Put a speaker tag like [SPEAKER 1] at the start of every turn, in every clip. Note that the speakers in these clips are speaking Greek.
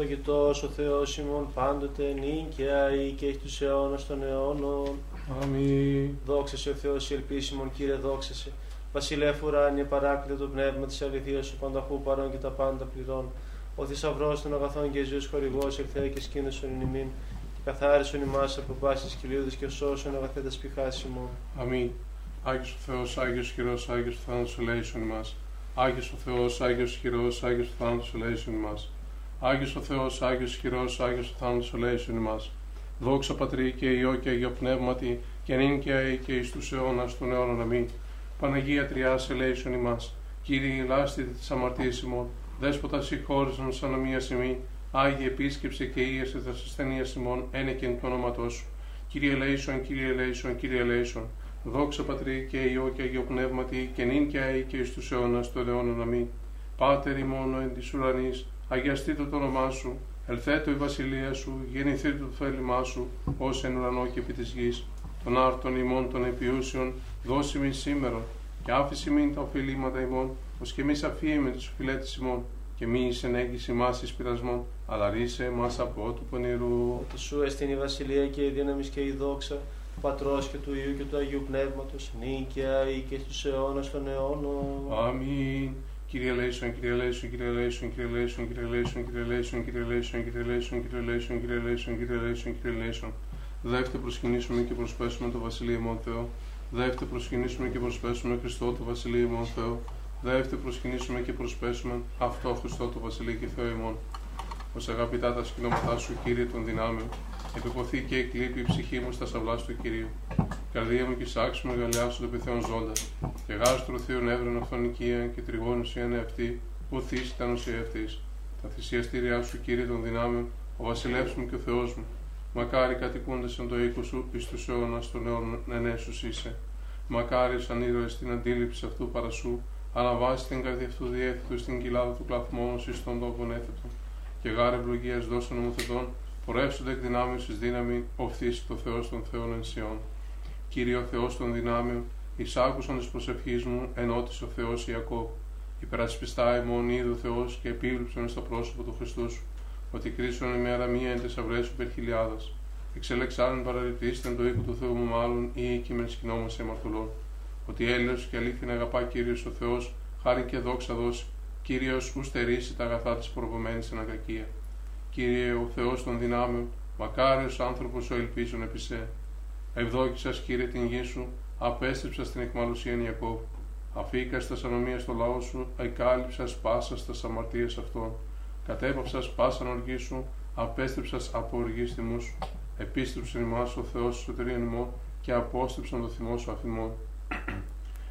[SPEAKER 1] Ευλογητός ο Θεός ημών πάντοτε νίκαια ή και έχει τους αιώνας των αιώνων.
[SPEAKER 2] Αμήν.
[SPEAKER 1] Δόξα σε ο Θεός η ελπίσιμον Κύριε δόξα σε. Βασιλεύ ουράνιε παράκλητο το πνεύμα της αληθείας ο πανταχού παρών και τα πάντα πληρών. Ο θησαυρός των αγαθών και ζωής χορηγός ελθέ και σκήνωσον εν ημίν και καθάρισον ημάς από πάσης κυλίδες και σώσον αγαθέτας πηχάς ημών.
[SPEAKER 2] Αμήν. Άγιος ο Θεός, Άγιος χειρός, Άγιος ο θάνατος ελέησον ημάς. Άγιος ο Θεός, Άγιος χειρός, Άγιος ο θάνατος ελέησον ημάς. Άγιος ο Θεός, Άγιος χειρός, Άγιος ο θάνατος ελέησον ημάς. Δόξα Πατρί και Υιό και Αγίο Πνεύματι και νυν και αεί και εις τους αιώνας των αιώνων αμήν. Παναγία Τριάς ελέησον ημάς. Κύριε ελάστητε της αμαρτίας ημών. Δέσποτα συγχώρησαν σαν ομοία σημεί. Άγιε επίσκεψε και ίεσε τα ασθενείας ημών ένε και εν το όνοματό σου. Κύριε ελέησον, Κύριε ελέησον, Κύριε ελέησον. Δόξα Πατρί και Υιό και Αγίο Πνεύματι και νυν και αεί και εις τους αιώνας των αιώνων αμήν. Πάτερ ημών εν της ουρανής, αγιαστήτω το όνομά σου, ελθέτω η βασιλεία σου, γεννηθήτω το θέλημά σου, ως εν ουρανό και επί της γης. Των άρτων ημών των επιούσεων, δώσει μην σήμερα, και άφηση μην τα οφειλήματα ημών, ως και μη αφίεμε τους οφειλέτες ημών, και μη εις ενέγγιση μας εις πειρασμών, αλλά ρίσε εμάς από του πονηρού.
[SPEAKER 1] Ότι σου έστειν η βασιλεία και η δύναμη και η δόξα, του Πατρός και του Υιού και του Αγίου Πνεύματος, νίκαια ή και στους αιώνας των αιώνων.
[SPEAKER 2] Αμήν. Κύριε ελέησον, Κύριε ελέησον, Κύριε ελέησον, Κύριε ελέησον, Κύριε ελέησον, Κύριε ελέησον, Κύριε ελέησον, Κύριε ελέησον, Κύριε ελέησον, Κύριε ελέησον, Κύριε ελέησον, Κύριε ελέησον. Δεύτε προσκυνήσωμεν και προσπέσωμεν τω Βασιλεί ημών Θεώ. Δεύτε προσκυνήσωμεν και προσπέσωμεν Χριστώ τω Βασιλεί ημών Θεώ. Δεύτε προσκυνήσωμεν και προσπέσωμεν αυτώ Χριστώ τω Βασιλεί και Θεώ ημών. Ως αγαπητά τα σκηνώματά σου, Κύριε των δυνάμεων, επιποθεί και εκλείπει η ψυχή μου εις τας αυλάς του Κυρίου. Η καρδία μου και σάξου μου γαλιά του επιθέων ζώντα. Και γάστρο θείων έβρεν αυτόν οικία και τριγώνου η αυτή, που θύσει ήταν ουσία αυτής. Τα θυσιαστήριά σου, Κύριε των δυνάμεων, ο βασιλεύς μου και ο Θεός μου. Μακάρι κατοικούνται εν το οίκο σου, εις τους αιώνας των αιώνων ενέσους είσαι. Μακάρι σαν ήρωες στην αντίληψη αυτού παρασού, αναβάσει την καρδιά αυτού διέθετου στην κοιλάδα του κλαθμόνος εις τον τόπον έθετο. Και γάρε ευλογίας δώσαν νομοθετών, πορεύσονται εκ δυνάμεως εις δύναμη, οφθήσει το Θεός των Θεών εν Σιών. Κύριε ο Θεός των δυνάμεων, εισάκουσαν της προσευχής μου, ενώτησε ο Θεός Ιακώβ. Υπερασπιστά ημών είδε ο Θεός και επίβλεψαν στο πρόσωπο του Χριστού σου, ότι κρίσον ημέρα μία εν τεσσαυρές σου υπερχιλιάδας. Εξελεξάρεν παραλυτήστε το οίκο του Θεού μου μάλλον ή εκεί με σκηνόμαστε αμαρτωλών. Ότι έλεος και αλήθεια αγαπά Κύριος ο Θεός, χάρη και δόξα δώσει. Κύριος ους στερήσει τα αγαθά της προβωμένης εν ακακία. Κύριε ο Θεός των δυνάμεων, μακάριος άνθρωπος ο ελπίζων επί σε. Ευδόκησα, Κύριε, την γη σου, απέστρεψα στην εκμαλωσία Ιακώβ. Αφήκα στα ανομία στο λαό σου, εκάλυψα πάσας στα αμαρτίε αυτών. Κατέπαυσα πάσα οργή σου, απέστρεψα από οργή θυμού σου. Επίστρεψε ημάς ο Θεός σωτηρίων ημών και απόστρεψαν το θυμό σου αφημών.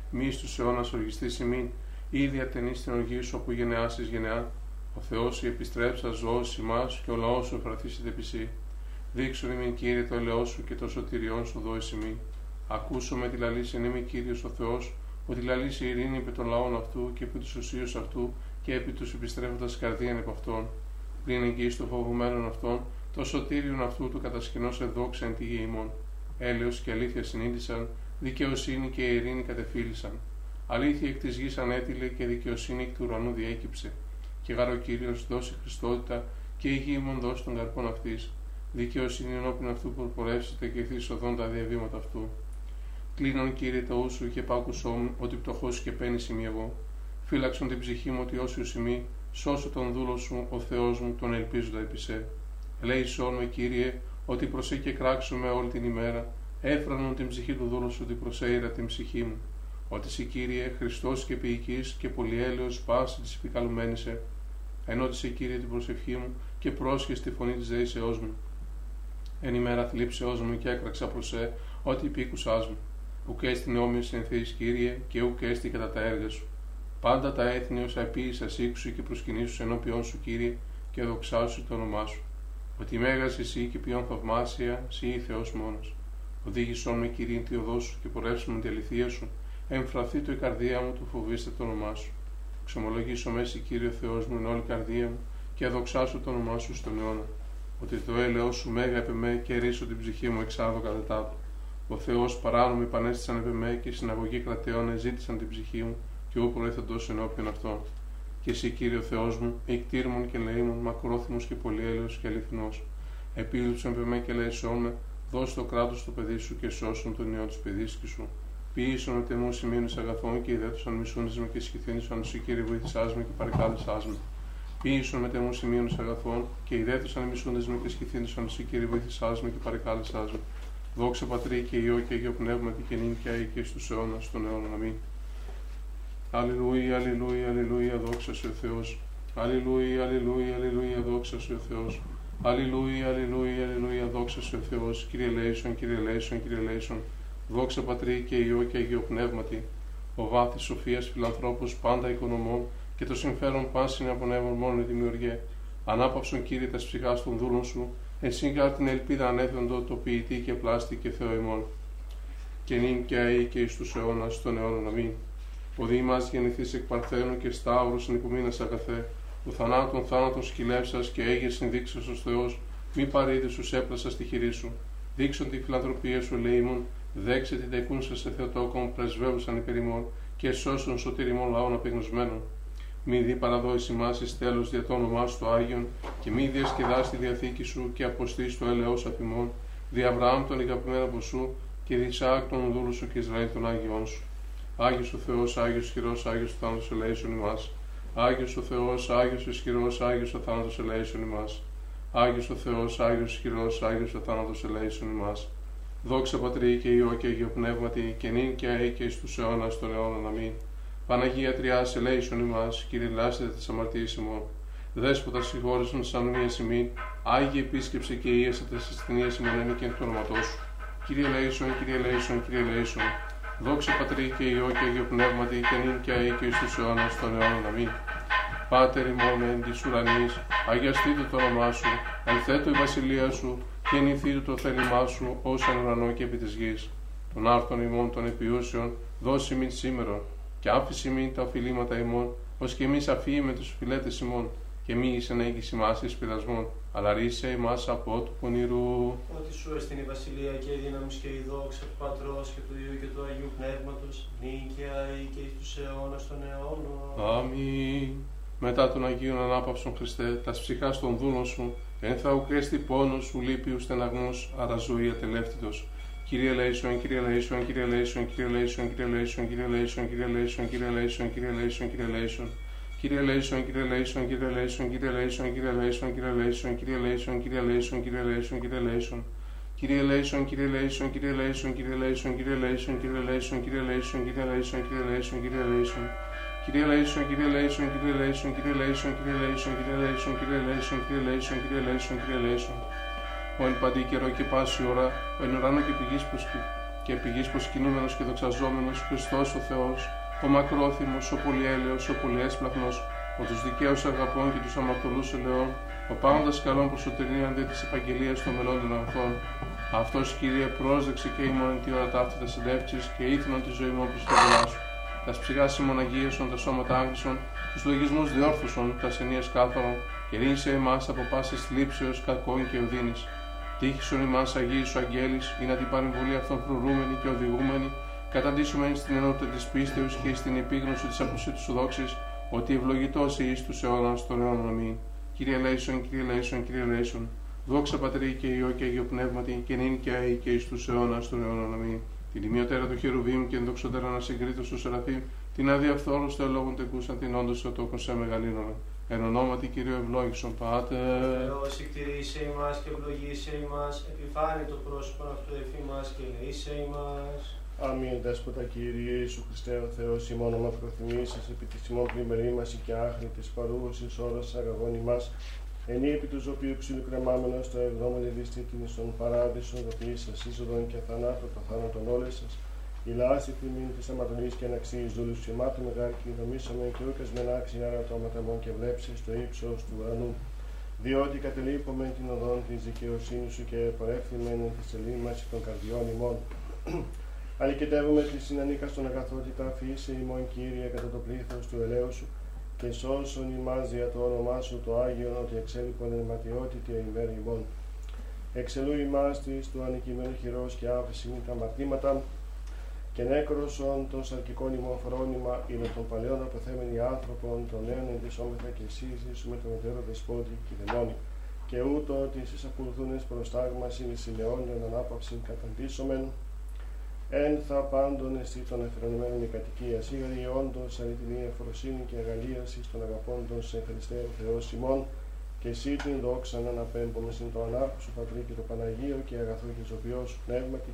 [SPEAKER 2] Μη στους αιώνας οργιστή ημίν, ήδη ατενείς στην οργή σου όπου γενεάσεις γενεά. Ο Θεός η επιστρέψα ζώο ημάς και ο λαός σου εφραθήσεται επισή. Δείξον ημίν Κύριε το ελαιό σου και το σωτηριόν σου δώσει μη. Ακούσω με τη λαλήση είμαι Κύριος ο Θεός, ότι λαλήσει η ειρήνη επί των λαών αυτού και επί τους ουσίους αυτού και επί τους επιστρέφοντας καρδίαν επ' αυτών. Πριν εγγύης των φοβουμένων αυτών, το σωτήριον αυτού του κατασκηνώσε δόξα εν τη γη ημών. Έλεος και αλήθεια συνείδησαν, δικαιοσύνη και ειρήνη κατεφύλησαν. Αλήθεια εκ της γης ανέτειλε και δικαιοσύνη εκ του ουρανού διέκυψε. Και γάρο Κύριος δώσει Χριστότητα και η γη ημών δώσει των καρπών αυτής δικαιοσύνη ενώπιν αυτού που πορεύσετε και οδόν τα διαβήματα αυτού. Κλείνον κύριε το ούσου και πάκουσό μου ότι πτωχός και παίρνει σημεί εγώ. Φύλαξον την ψυχή μου ότι όσοι σημεί, σώσω τον δούλο σου, ο Θεός μου, τον ελπίζοντα επί σε. Λέει με κύριε, ότι προσέ και κράξουμε όλη την ημέρα, έφρανον την ψυχή του δούλου σου ότι προσέειρα την ψυχή μου. Ότι σε κύριε, Χριστός και ποιητής και πολυέλαιο πάση της επικαλουμένης σε. Ενώτησε κύριε την προσευχή μου και πρόσχε τη φωνή της δεήσεώ μου εν ημέρα θλίψεώς μου και έκραξα προς σε, ότι υπήκουσάς μου. Ουκ έστειν όμοιος συνθείς Κύριε, και ουκ έστι κατά τα έργα σου. Πάντα τα έθνη όσα επίησα σήκουσου και προσκυνήσου ενώπιον σου, Κύριε, και δοξάσου το όνομά σου. Ότι μέγας εσύ και ποιον θαυμάσια, σύ Θεός μόνος. Οδήγησόν με Κύριε τη οδό σου και πορεύσου με τη αληθεία σου, εμφραθεί το η καρδία μου, του φοβήστε το όνομά σου. Ξομολογήσω μέση Κύριε Θεός μου εν όλη καρδία μου και δοξάσου το όνομά σου στον αιώνα ότι το έλεος σου μέγα επί με και ρίσω την ψυχή μου εξάδω κατά Ο Θεός παράνομοι πανέστησαν επί με και οι συναγωγοί κρατεών ζήτησαν την ψυχή μου και όπου προέθεντο ενώπιον αυτών. και εσύ Κύριο Θεός μου, εκτήρμων και λαίμων, μακρόθυμος και πολυέλεος και αληθινός. Επίληψον με και λαισόν με, δώσ' το κράτος του παιδί σου και σώσον τον ιό της παιδίσκης σου ποιήσουν ότι μου σημαίνει αγαθών και ιδέτουσαν μισούνε με και σχηθήνησαν σου κύριε βοήθησάς με και παρεκάλεσά με. Ποιήσουν με τεμού σημείων αγαθών και ιδέτουσαν μισούνε με και σχηθήνησαν σου κύριε βοήθησάς με και παρεκάλεσά με. Δόξα πατρί και ιό και αγιο πνεύμα και νύν και αή και στους αιώνας των αιώνων αμήν. Αλληλούι, αλληλούι, αλληλούι, αδόξα σου Θεός. Αλληλούι, αλληλούι, αλληλούι, αδόξα σου Θεός. Αλληλούι, αλληλούι, αλληλούι, αδόξα σου Θεός. Κύριε Λέισον, κύριε Λέισον, κύριε Λέισον. Δόξα Πατρί και Υιό και Αγίο Πνεύματι. Ο βάθης σοφίας φιλανθρώπους πάντα οικονομών και το συμφέρον πάση απονεύουν μόνο η δημιουργία. Ανάπαυσον Κύριε τα ψυχά των δούλων σου, Εσύγκαρ την ελπίδα ανέφερντο το ποιητή και πλάστη και Θεό ημών. Και νυν και αεί και εις τους αιώνας των αιώνων αμήν. Ο δι μας γεννηθείς εκ Παρθένου και Σταύρος υπομείνας αγαθέ, ο θανάτων θάνατον σκυλεύσας και έγε συνδείξας ως Θεός, μη παρήδη σου έπλασας στη χειρή σου. Δείξον τη φιλανθρωπία σου λέιμον, δέξε τη δεκούνσα σε Θεοτόκον πρεσβεύουσαν υπερημών και σώσον σωτήριμον λαών απεγνωσμένων μη δει παραδόηση μας εις τέλος δια το όνομά σου το Άγιον και μη διασκεδάσει τη Διαθήκη σου και αποστείς το έλεος αφημών, δι' Αβραάμ τον ηγαπημένο από σου και δι' Ισαάκ τον δούλου σου και Ισραήλ τον Άγιον σου. Άγιος ο Θεός, Άγιος ισχυρός, Άγιος ο θάνατος ελέησον ημάς. Άγιος ο Θεός, Άγιος ισχυρός, Άγιος ο θάνατος ελέησον ημάς. Άγιος ο Θεός, Άγιος ισχυρός, Άγιος ο θάνατος ελέησον ημάς. Δόξα Πατρί και Υιό και Αγίο Πνεύματι και νυν και αεί και εις τους αιώνας των αιώνων. Αμήν. Παναγία Τριάς ελέησον ημάς, Κύριε λάσετε τις αμαρτίες ημών. Δέσποτα συγχώρησον σαν μία σημεί, Άγιε επίσκεψε και ίεσαι τις ασθενείες ημών εν και του όνοματός σου. Κύριε Λέησον, Κύριε Λέησον, Κύριε Λέησον. Δόξα Πατρί και Υιό και Αγίο Πνεύματι και νυν και αεί και εις τους αιώνας των αιώνων. Αμήν. Πάτερ ημών εν της ουρανής, αγιαστείτε το όνομά σου, ενθέτω η βασιλεία σου και ενηθείτε το θέλημά σου ως εν ουρανό και επί της γης. Των άρθων ημών των επιούσεων, δώσει μην σήμερα και άφηση μην τα οφειλήματα ημών, ως και εμείς αφοί με τους φιλέτες ημών, και μη εις ενέγγιση μας εις πειρασμών, αλλά ρίσε εμάς από του πονηρού.
[SPEAKER 1] Ότι σου έστεινε η βασιλεία και η δύναμη και η δόξα του Πατρός και του Υιού και του Αγίου Πνεύματος, νίκαια ή και εις τους αιώνας των αιώνων.
[SPEAKER 2] Αμήν. Μετά τον Αγίον Ανάπαυσον Χριστέ, τα ψυχάς των δούλων σου, εν θα ουκρέστη πόνος σου λύπιου στεναγμούς, άρα ζωή ατελεύτητος. Κύριε Λέισον, Κύριε Λέισον, Κύριε Λέισον, Κύριε Λέισον, Κύριε Λέισον, Κύριε Λέισον, Κύριε Λέισον, Κύριε Λέισον, Κύριε Λέισον, Κύριε Λέισον. Κύριε Λέισον, Κύριε Λέισον, Κύριε Λέισον, Κύριε Λέισον, Κύριε Λέισον, Κύριε Λέισον, Κύριε Λέισον, Κύριε Λέισον, Κύριε Λέισον, Κύριε Λέισον. Κύριε Λέισον, Κύριε Λέισον, Κύριε Λέισον, Κύριε Λέισον, Κύριε Λέισον, Κύριε Λέισον, Κύριε Λέισον, Κύριε Λέισον, Κύριε Λέισον, Κύριε Λέισον. Κύριε Λέισον, Κύριε Λέισον, Κύριε Λέισον, Κύριε Λέισον, Κύριε Λέισον, Κύριε Λέισον, Κύριε Λέισον, Κύριε Λέισον, Κύριε Λέισον, Κύριε Λέισον. Ο εν παντή καιρό και πάση ώρα, ο εν ουράνο και πηγής και πηγής προσκυνούμενος και δοξαζόμενος Χριστός ο Θεός, ο μακρόθυμος, ο πολυέλεος, ο πολυέσπλαχνος, ο τους δικαίους αγαπών και τους αμαρτωλούς ελαιών, ο πάντας καλών προσωτερήν αντί της επαγγελίας των μελών των αγαθών. Αυτός Κύριε πρόσδεξε και ημών τη ώρα ταύτητα συντεύξεις και ήθελον τη ζωή μου προς το σου τα ψυχάσει μοναγίεσον τα σώματα άγγλισον, τους λογισμούς διόρθωσον, τα ασθενείες κάθαρον, και ρίνσε εμάς από πάσης θλίψεως κακών και οδύνη. Τύχησον εμά αγίε ο Αγγέλης, είναι την παρεμβολή αυτών φρουρούμενη και οδηγούμενη, καταντήσουμε στην ενότητα της πίστεως και στην επίγνωση της αποσύτου του δόξη, ότι ευλογητός ή τους αιώνας των αιώνων μη. Κύριε Λέισον, κύριε Λέισον, κύριε Λέισον, δόξα πατρί και ιό και αγιο πνεύματι, και νυν και αή και εις τους αιώνας των αιώνων. Την ημιωτέρα του Χερουβίμ και ενδοξότερα να συγκρίτω του Σεραφείμ, την άδεια φθόλου στο λόγο τεκούσαν την όντως το τόκο σε μεγαλύνωνα. Εν ονόματι κυρίω ευλόγησον πάτε.
[SPEAKER 1] Θεό, εκτηρήσε μα και ευλογήσε μα, επιφάνει το πρόσωπο αυτού εφή μας και ελεήσε μα.
[SPEAKER 3] Αμήν, δέσποτα κύριε Ιησού Χριστέ ο Θεός, ημών μα προθυμείς σας, επί της ημών πλημμυρή μας και άχρη της παρούσης ώρας αγαγόνη μας, εν επί του οποίου ξύλου κρεμάμενος το εβδόμο λεβίστη την στον παράδεισον, δοποιήσας είσοδον και θανάτω το θάνατον όλες σας, η λάση τιμή της αματονή και αναξίης δούλους σημάτου μεγάλη και νομίσαμε και ούκες με άξι άρα το αματαμόν και βλέψεις στο ύψος του ουρανού. Διότι κατελείπουμε την οδόν της δικαιοσύνης σου και πορεύθυμε τη ελίμαση των καρδιών ημών. Αλικητεύουμε τη συνανίκα στον αγαθότητα, αφήσει ημών κύριε κατά το πλήθος του ελαίου σου και σώσον ημάς δια το όνομά σου το Άγιον ότι εξέλιπον αιματιότητη ημέρα ημών. Εξελού ημάς της του ανικημένου χειρός και άφηση τα μαρτήματα και νέκροσον των σαρκικών ημών φρόνημα, είναι των παλαιών αποθέμενοι άνθρωπων, των νέων εντυσσόμεθα και εσείς με τον εταίρο δεσπότη και δαιμόνι. Και ούτω ότι εσείς ακολουθούν προστάγμαση εις ηλαιώνιον ανάπαυσιν καταντήσομεν, εν θα πάντων εσύ των εφηρονημένων η κατοικία σίγαρη όντως αληθινή εφοροσύνη και αγαλίασης των αγαπώντων σε Χριστέ ο Θεός ημών, και εσύ την δόξα να αναπέμπουμε συν το ανάρχο σου Πατρί και το Παναγίο και αγαθό και ζωοποιό σου πνεύματι,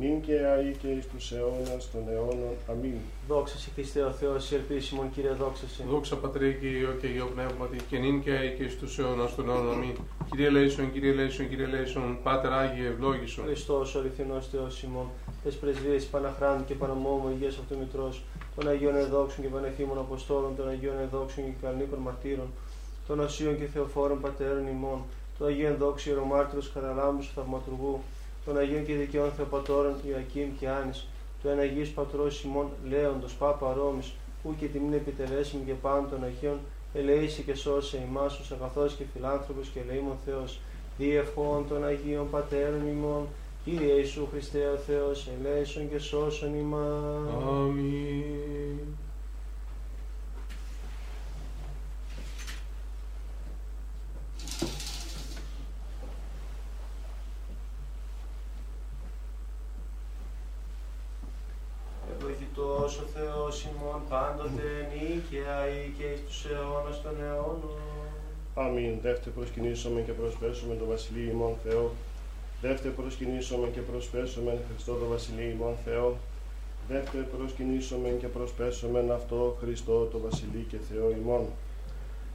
[SPEAKER 3] νυν και αεί και εις τους αιώνας των αιώνων. Αμήν.
[SPEAKER 1] Δόξα σε Χριστέ ο Θεός, η ελπίσιμον Κύριε, δόξα σε.
[SPEAKER 2] Δόξα Πατρί και Υιό και Υιό Πνεύματι, και νυν και αεί και εις τους αιώνας των αιώνων. Αμήν. Κύριε Λέησον, Κύριε Λέησον, Κύριε Λέησον, Πάτερ Άγιε, ευλόγησον.
[SPEAKER 1] Χριστός, ο αληθινός Θεός ημών, τες πρεσβείες Παναχράντου και Παναμόμου, Υγείας Αυτομητρός, των Αγίων Εδόξων και Πανεφήμων Αποστόλων, των Αγίων Εδόξων και Καλνίκων Μαρτύρων, των Οσίων και Θεοφόρων Πατέρων ημών, των Αγίων Δόξων Ιερομάρτυρος Χαραλάμπους Θαυματουργού, των Αγίων και Δικαιών Θεοπατώρων Ιωακήμ και Άνης, του Εναγίου Πατρός ημών Λέοντος Πάπα Ρώμης, που και τιμήν επιτελέσιμη και πάνω των Αγίων, ελεήσει και σώσε ημάς ως αγαθός και φιλάνθρωπος και ελεήμων Θεός, διευχών των Αγίων Πατέρων ημών, Κύριε Ιησού Χριστέ ο Θεός, ελέησον και σώσον ημάς.
[SPEAKER 2] Αμήν.
[SPEAKER 1] Ευλογητός ο Θεός ημών πάντοτε νίκαια ή και εις τους αιώνας των αιώνων.
[SPEAKER 3] Αμήν. Δεύτε προσκυνήσαμε και προσπέσουμε το Βασιλείο ημών Θεό. Δεύτε προσκυνήσαμε και προσπέσουμε Χριστό το Βασιλείο ημών Θεό. Δεύτε προσκυνήσαμε και προσπέσουμε αυτό Χριστό το Βασιλείο και Θεό ημών.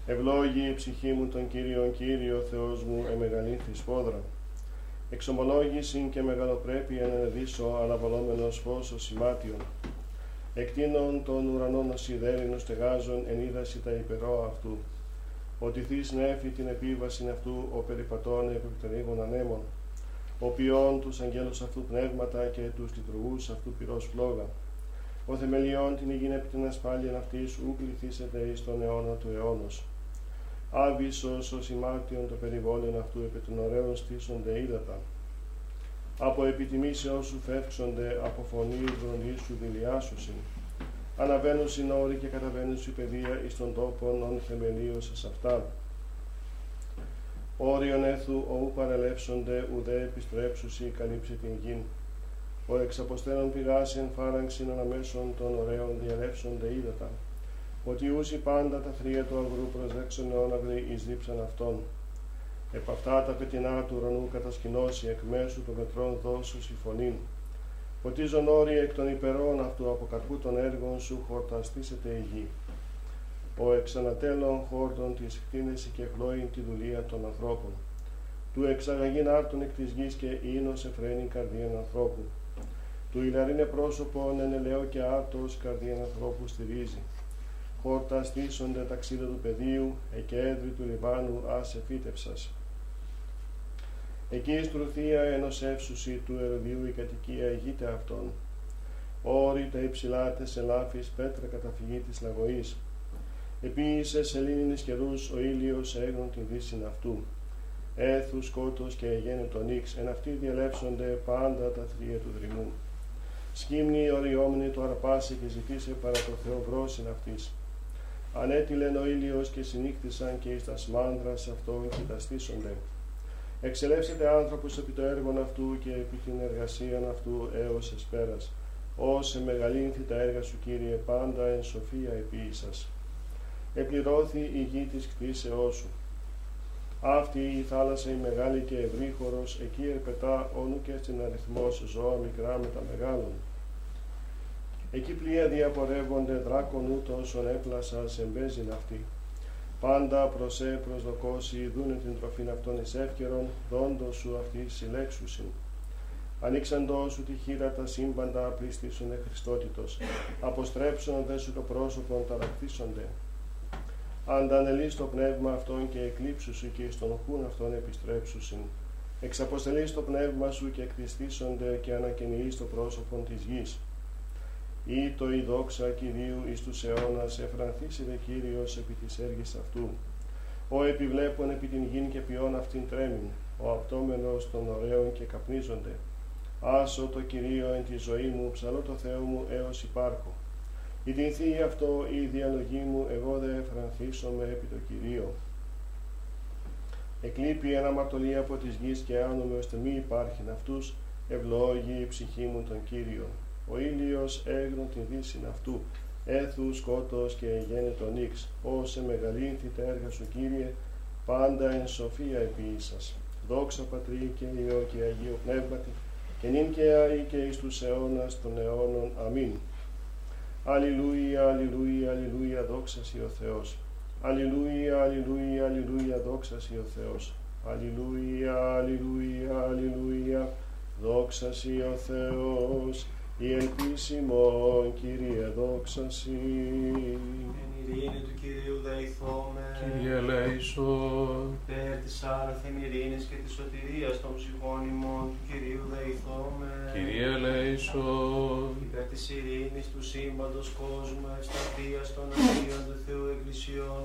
[SPEAKER 3] Ευλόγη η ψυχή μου τον Κύριον Κύριο Θεός μου εμεγαλήθη σπόδρα. Εξομολόγηση και μεγαλοπρέπεια ενεδίσω αναβαλόμενος φως ο σημάτιον. Εκτείνων των ουρανών σιδέρινου στεγάζων εν είδαση τα υπερό αυτού. Ότι θείς νέφη την επίβαση αυτού ο περιπατών επί των ήγων ανέμων. Ο ποιόν τους αγγέλους αυτού πνεύματα και τους λειτουργούς αυτού πυρός φλόγα. Ο θεμελιών την υγιεινή επί την ασφάλεια αυτής ου πληθήσεται εις τον αιώνα του αιώνος. Άβυσος ο σημάτιον το περιβόλαιο αυτού επί των ωραίων στήσονται ύδατα. Από επιτιμήσεως σου φεύξονται, από φωνή βρονή σου δηλιάσουσιν. Αναβαίνουν συνόροι και καταβαίνουν η παιδεία εις των τόπων ον θεμελίωσας αυτά. Όριον έθου ου παρελεύσονται ουδέ επιστρέψουσι καλύψει την γην. Ο εξαποστέρων πηγάσιν φάραγξιν αναμέσων των ωραίων διαλεύσονται ύδατα ότι ούσι πάντα τα θρία του αγρού προσδέξουν αιώναυροι εις δίψαν αυτών. Επ' αυτά τα πετεινά του ουρανού κατασκηνώσει εκ μέσου των μετρών δώσου συμφωνήν. Ποτίζον όροι εκ των υπερών αυτού από καρπού των έργων σου χορταστήσεται η γη. Ο εξανατέλων χόρτων της κτίνεση και χλώην τη δουλεία των ανθρώπων. Του εξαγαγήν άρτων εκ της γης και ίνος εφραίνει καρδίαν ανθρώπου. Του ηλαρίνε πρόσωπον εν ελαιό και άρτος καρδίαν ανθρώπου στηρίζει χόρτα στήσονται τα ξύλα του πεδίου, εκέδρη του Λιβάνου άσε φύτευσας. Εκεί στρουθία ενός εύσουσι του Εροδίου η κατοικία ηγείται αυτών. Όρη τα υψηλά τες ελάφης πέτρα καταφυγή της λαγωής. Επίησε σε λίνινες καιρούς ο ήλιος έγνων την δύση αυτού. Έθους σκότος και τον νύξ, εν αυτοί διαλέψονται πάντα τα θρία του δρυμού. Σκύμνη οριόμενη το αρπάσει και ζητήσε παρά το Θεό βρόσιν αυτής ανέτειλεν ο ήλιος και συνήχθησαν και εις τα σμάνδρας αυτών κοιταστήσονται. Εξελεύσετε άνθρωπος επί το έργο αυτού και επί την εργασία αυτού έως εσπέρας. Όσε μεγαλύνθη τα έργα σου Κύριε πάντα εν σοφία επίησας. Επληρώθη η γη της κτίσεώς σου. Αυτή η θάλασσα η μεγάλη και ευρύχωρος, εκεί ερπετά όνου και στην αριθμός ζώα μικρά με τα μεγάλων Εκεί πλοία διαπορεύονται δράκον ούτως όσων έπλασα σε μπέζιν αυτή. Πάντα προσέ προσδοκώσει, δούνε την τροφήν αυτών εις εύκαιρον, δόντο σου αυτή συλλέξουσιν. Ανοίξαντό σου τη χείρα τα σύμπαντα πλήστησουν Χριστότητος, αποστρέψουν δε σου το πρόσωπο ταρακτήσονται. Αντανελείς το πνεύμα αυτών και εκλείψουσι και εις τον χούν αυτών επιστρέψουσιν. Εξαποστελείς το πνεύμα σου και εκτιστήσονται και ανακαινιείς το πρόσωπο της γης ή το η δόξα Κυρίου εις τους αιώνας εφρανθήσιδε Κύριος επί της έργης αυτού. Ο επιβλέπων επί την γην και ποιόν αυτήν τρέμην, ο αυτόμενος των ωραίων και καπνίζονται. Άσο το Κυρίο εν τη ζωή μου, ψαλώ το Θεό μου έως υπάρχω. Η την θεία αυτό η διαλογή μου, εγώ δε με επί το Κυρίο. Εκλείπει ένα μαρτωλή από της γης και άνομε ώστε μη υπάρχει αυτούς, ευλόγη η ψυχή μου τον Κύριο. Ο ήλιος έγνω την δύση αυτού, έθου σκότος και τον νύξ, όσε μεγαλύνθη τα έργα σου Κύριε, πάντα εν σοφία επί ίσας. Δόξα Πατρί και Υιό και Αγίο Πνεύματι, και νυν και αεί και εις τους αιώνας των αιώνων. Αμήν. Αλληλούια, αλληλούια, αλληλούια, δόξα ο Θεός. Αλληλούια, αλληλούια, αλληλούια, δόξα ο Θεός. Αλληλούια, αλληλούια, αλληλούια, δόξα ο Θεός. Η ελπίσιμον, Κύριε, δόξα
[SPEAKER 1] ειρήνη του Κυρίου δεηθώμε.
[SPEAKER 2] Κύριε ελέησον.
[SPEAKER 1] Υπέρ της άρθεν ειρήνης και της σωτηρίας των ψυχών ημών του Κυρίου δεηθώμε.
[SPEAKER 2] Κύριε ελέησον.
[SPEAKER 1] Υπέρ της ειρήνης του σύμπαντος κόσμου, ευσταθίας των Αγίων του Θεού Εκκλησιών,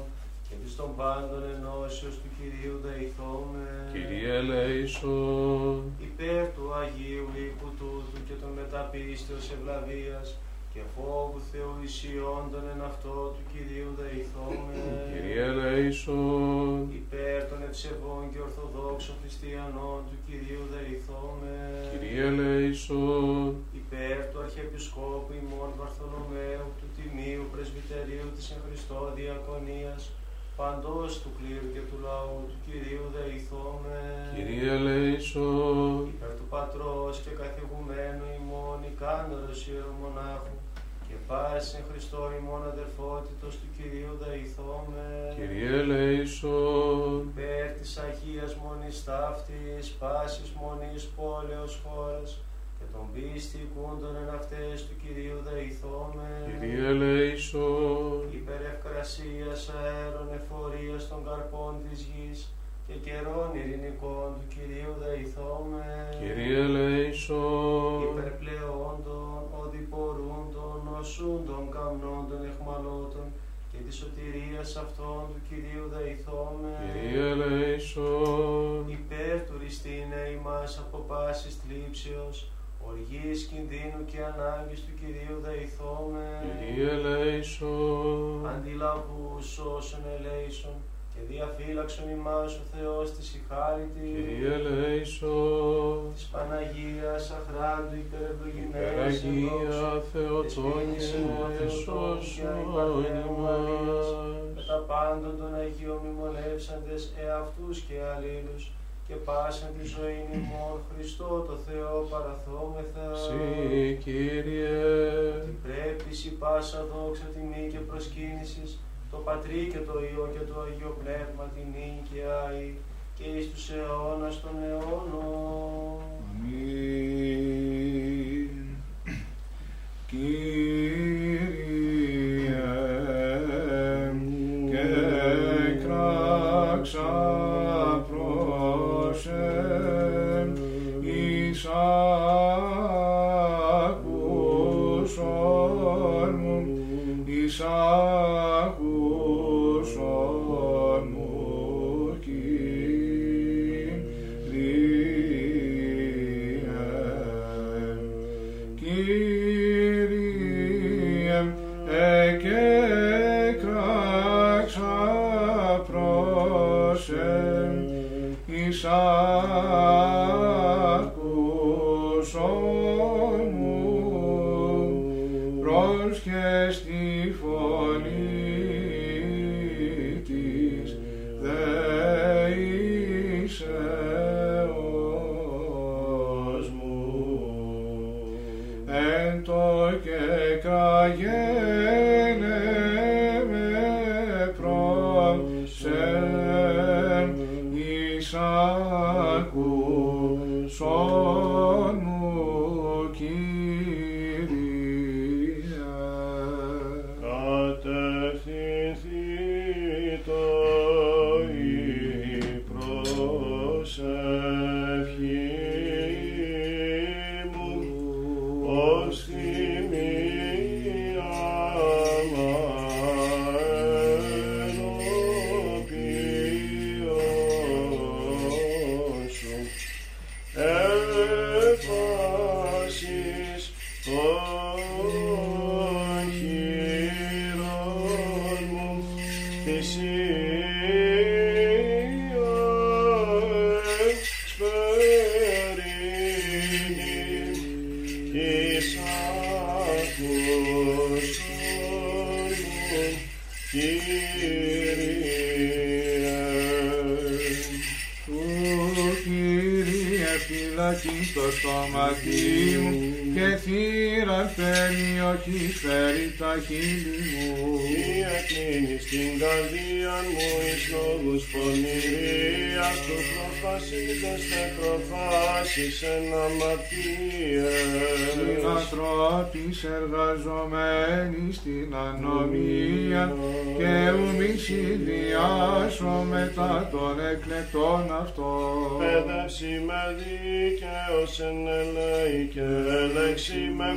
[SPEAKER 1] και της των πάντων ενώσεως του Κυρίου δεηθώμε.
[SPEAKER 2] Κύριε ελέησον.
[SPEAKER 1] Υπέρ του Αγίου οίκου τούτου και των μεταπίστεως ευλαβίας, και φόβου Θεού ισιόντων εν αυτό του Κυρίου δεηθώμε.
[SPEAKER 2] Κύριε ελέησον.
[SPEAKER 1] Υπέρ των ευσεβών και ορθοδόξων χριστιανών του Κυρίου δεηθώμε.
[SPEAKER 2] Κύριε ελέησον.
[SPEAKER 1] Υπέρ του Αρχιεπισκόπου ημών Βαρθολομαίου του Τιμίου Πρεσβυτερίου της εν Χριστώ Διακονίας παντός του κλήρου και του λαού του Κυρίου δεηθώμε.
[SPEAKER 2] Κύριε ελέησον.
[SPEAKER 1] Υπέρ του Πατρός και καθηγουμένου ημών ικάνωρος ιερομονάχου και πάση εν Χριστώ ημών αδερφότητος του Κυρίου δεηθώμε.
[SPEAKER 2] Κύριε ελέησον.
[SPEAKER 1] Υπέρ της Αγίας Μονής Ταύτης, πάσης Μονής πόλεως χώρας, και των πίστη κούντων εν αυτές του Κυρίου δεηθώμε.
[SPEAKER 2] Κύριε ελέησον.
[SPEAKER 1] Υπέρ ευκρασίας αέρων εφορίας των καρπών της γης, και καιρών ειρηνικών του Κυρίου δεηθώμε.
[SPEAKER 2] Κύριε ελέησον.
[SPEAKER 1] Υπερπλεόντων, οδηπορούντων, νοσούντων, καμνόντων, εχμαλώτων, και της σωτηρίας αυτών του Κυρίου δεηθώμε.
[SPEAKER 2] Κύριε ελέησον.
[SPEAKER 1] Υπέρ του ριστήνε ημάς από πάσης θλίψεως, οργής, κινδύνου και ανάγκης του Κυρίου δεηθώμε.
[SPEAKER 2] Κύριε ελέησον.
[SPEAKER 1] Αντιλαβούς όσων ελέησον, και διαφύλαξον ημάς ο Θεός της ηχάρητη.
[SPEAKER 2] Κύριε ελέησον.
[SPEAKER 1] Της Παναγίας αχράντου υπερευλογημένης
[SPEAKER 2] Παναγία Θεοτόνιε εσώσον ημάς.
[SPEAKER 1] Με τα πάντων των Αγίων μνημονεύσαντες εαυτούς και αλλήλους και πάσαν τη ζωή ημών Χριστό το Θεό παραθόμεθα.
[SPEAKER 2] Συ Κύριε.
[SPEAKER 1] Ότι πρέπει σι πάσα δόξα τιμή και προσκύνησης το Πατρί και το Υιό και το Αγίο Πνεύμα την και Άη και εις τους αιώνας των αιώνων.
[SPEAKER 4] Αμήν. Κύριε και κράξα εν το και καγέ στόματι μου και θύραν περιοχή φέρει τα χείλη μου.
[SPEAKER 3] Μία κλείνει στην καρδία μου εις λόγους πονηρίας του προφασίζες τε προφάσεις εν αμαρτίες.
[SPEAKER 4] Συνατρόπης εργαζομένη στην ανομία και ουμή συνδυάσω μετά των εκλεκτών αυτών.
[SPEAKER 3] Παιδεύσει με δίκαιος εν ελέη και έλεξη με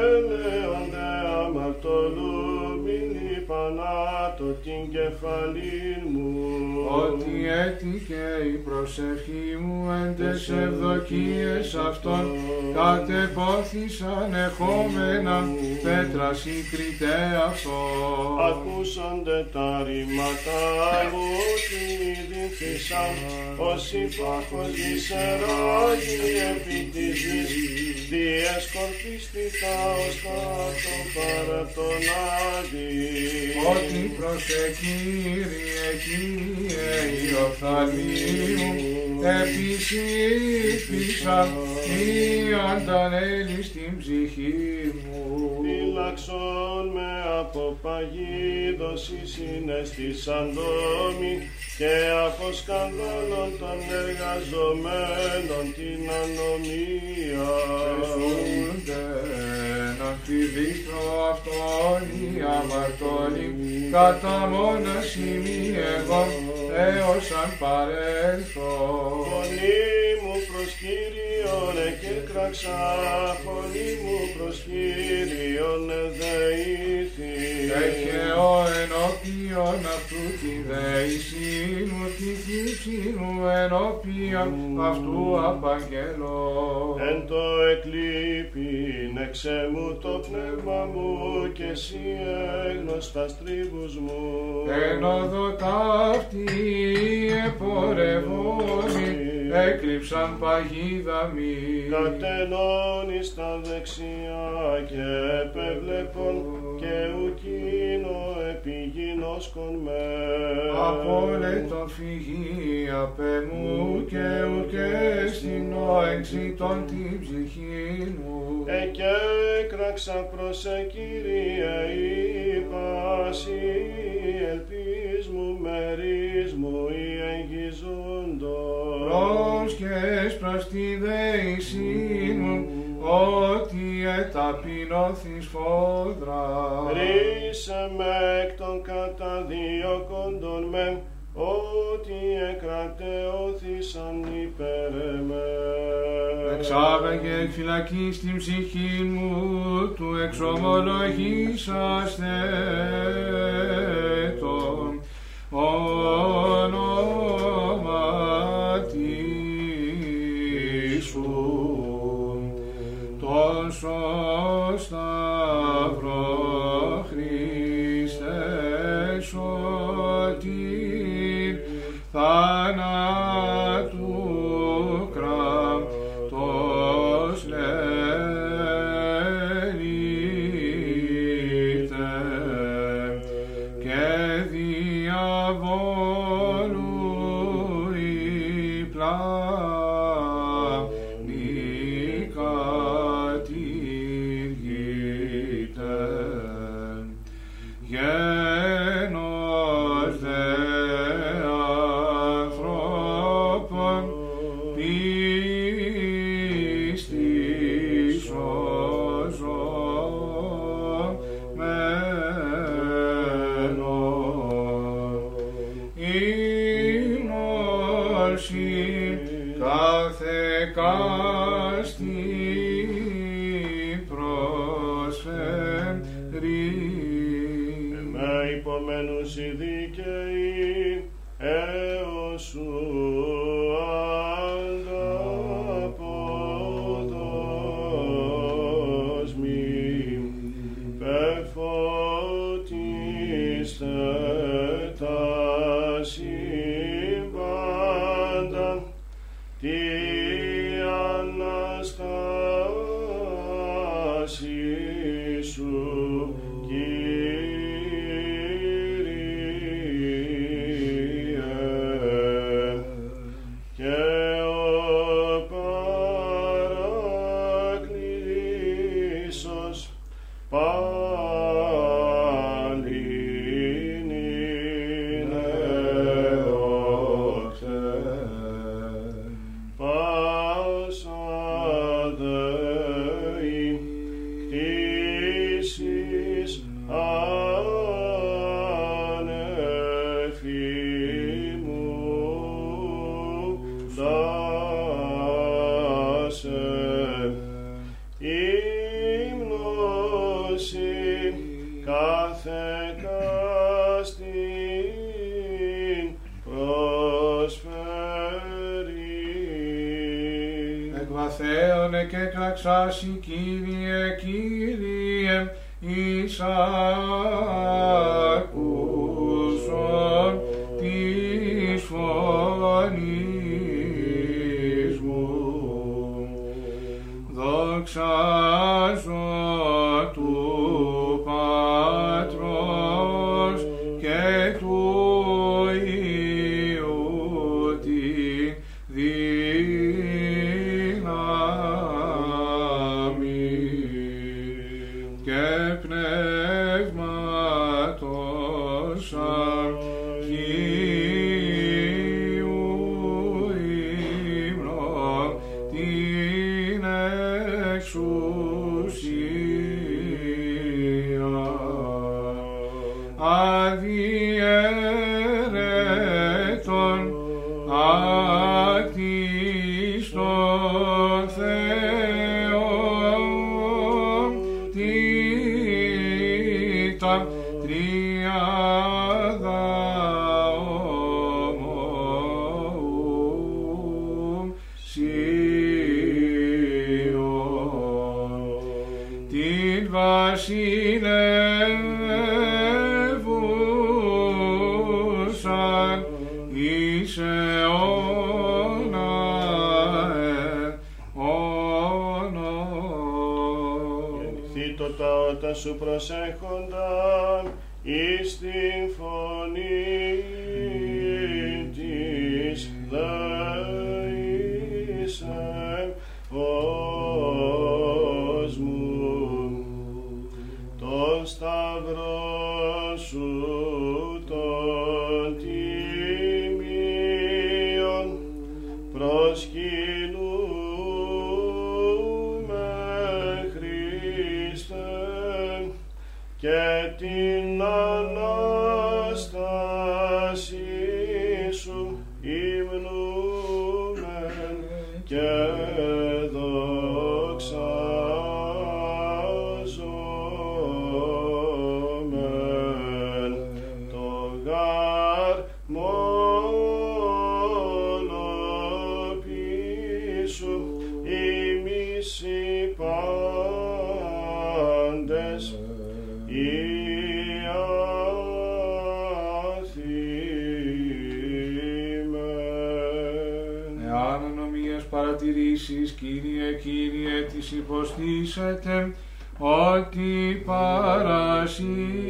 [SPEAKER 3] ελέοντε αμαρτωλού μην υπανάτω την κεφαλήν μου.
[SPEAKER 4] Ότι έτυχε η προσευχή μου εν τες ευδοκίες αυτών κατεπόθησαν εχόμενα πέτρας συγκριτέ αυτό.
[SPEAKER 3] Ακούσονται τα ρήματα μου την ειδήθησαν ως υπάχος γη επί της γης διασκορπίστηκα ως κάτω παρά τον Άδη.
[SPEAKER 4] Ότι προσεκύριε Κύριε η οφθαλμή μου επισήφισαν η αντανέλη στην ψυχή μου.
[SPEAKER 3] Φύλαξον με από παγίδωση συναισθήσαν δόμη και από σκανδάλων των εργαζομένων την ανομία.
[SPEAKER 4] Εσούνται να φιδίσω αυτόν οι αμαρτωλοί κατά μόνος ημί εγώ έως αν παρέλθω.
[SPEAKER 3] Φωνή μου προς Κύριον εκέκραξα, φωνή μου προς Κύριον εδεήθη.
[SPEAKER 4] Έχε ο ενώπιον αυτού τη δέηση μου, τη θύψη μου ενώπιον αυτού απαγγελώ.
[SPEAKER 3] Εν το εκλείπειν εξέ μου το πνεύμα μου και εσύ έγνωστα στρίβους μου.
[SPEAKER 4] Εν οδό ταύτη επορευόμοι, έκρυψαν παγίδα μη.
[SPEAKER 3] Κατενώνει στα δεξιά και επεβλέπων και ουκίνο επιγίνωσκον με.
[SPEAKER 4] Απόλετο φυγή απέ μου και ουκέ στην όεξι των την ψυχή μου.
[SPEAKER 3] Εκέκραξα προς Κύριε είπαση ελπίς μου μερίς μου ή εγγυζούντος.
[SPEAKER 4] Πρόσκες προς τη δέησή μου, ότι εταπεινώθης φόδρα.
[SPEAKER 3] Ρίσε με εκ των καταδιώκοντων με, ότι εκρατεώθησαν υπέρ εμέ.
[SPEAKER 4] Εξάβεγε εκ φυλακή στην ψυχή μου, του εξομολογήσαστε Shashi ki πίστη φωνή.
[SPEAKER 5] υποστήσετε ότι
[SPEAKER 4] παρασύρει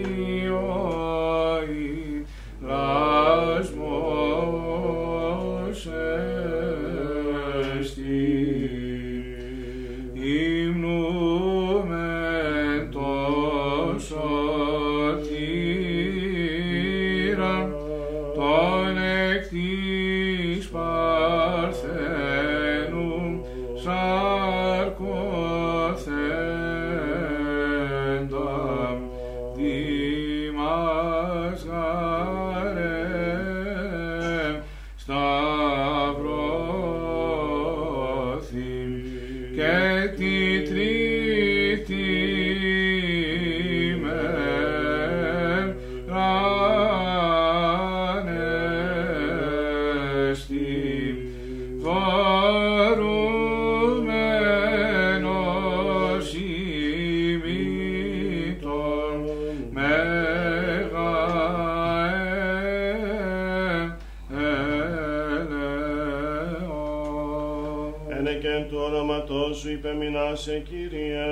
[SPEAKER 4] υπέμεινα σε Κύριε,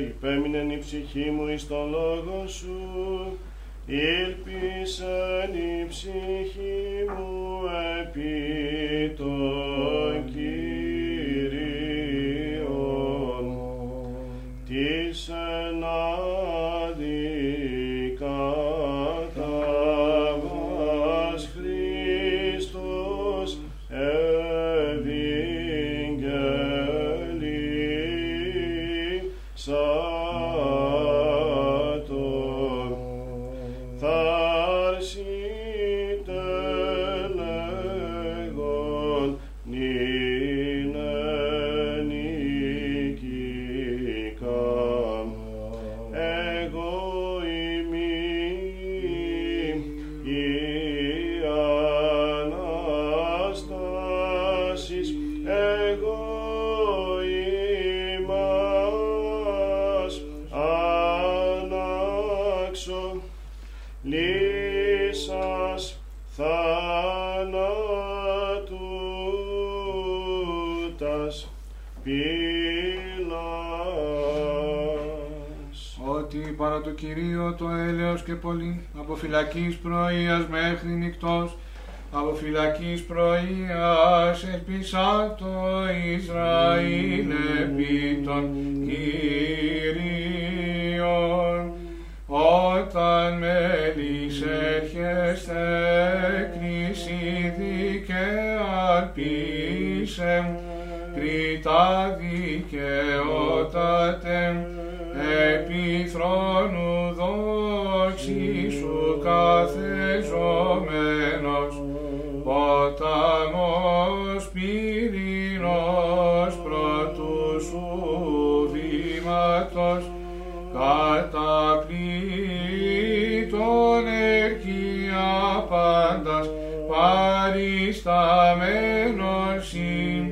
[SPEAKER 4] υπέμεινεν η ψυχή μου εις τον λόγο σου. Φυλακής πρωίας μέχρι νυχτός, από φυλακής πρωίας ελπίσα το Ισραήλ επί παρισταμένος ειν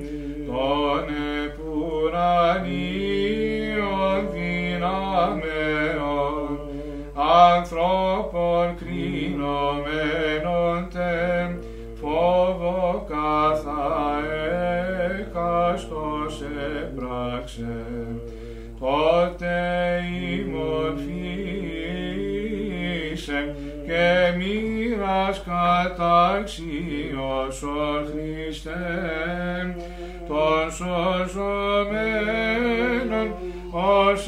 [SPEAKER 4] των επουρανίων δυνάμεων, ανθρώπων κρίνομενων τεμ, φόβο καθά έκαστος έπραξε, τότε ημών φύσεμ και μοίρας καταξίως ο Χριστέ, των σωζομένων ως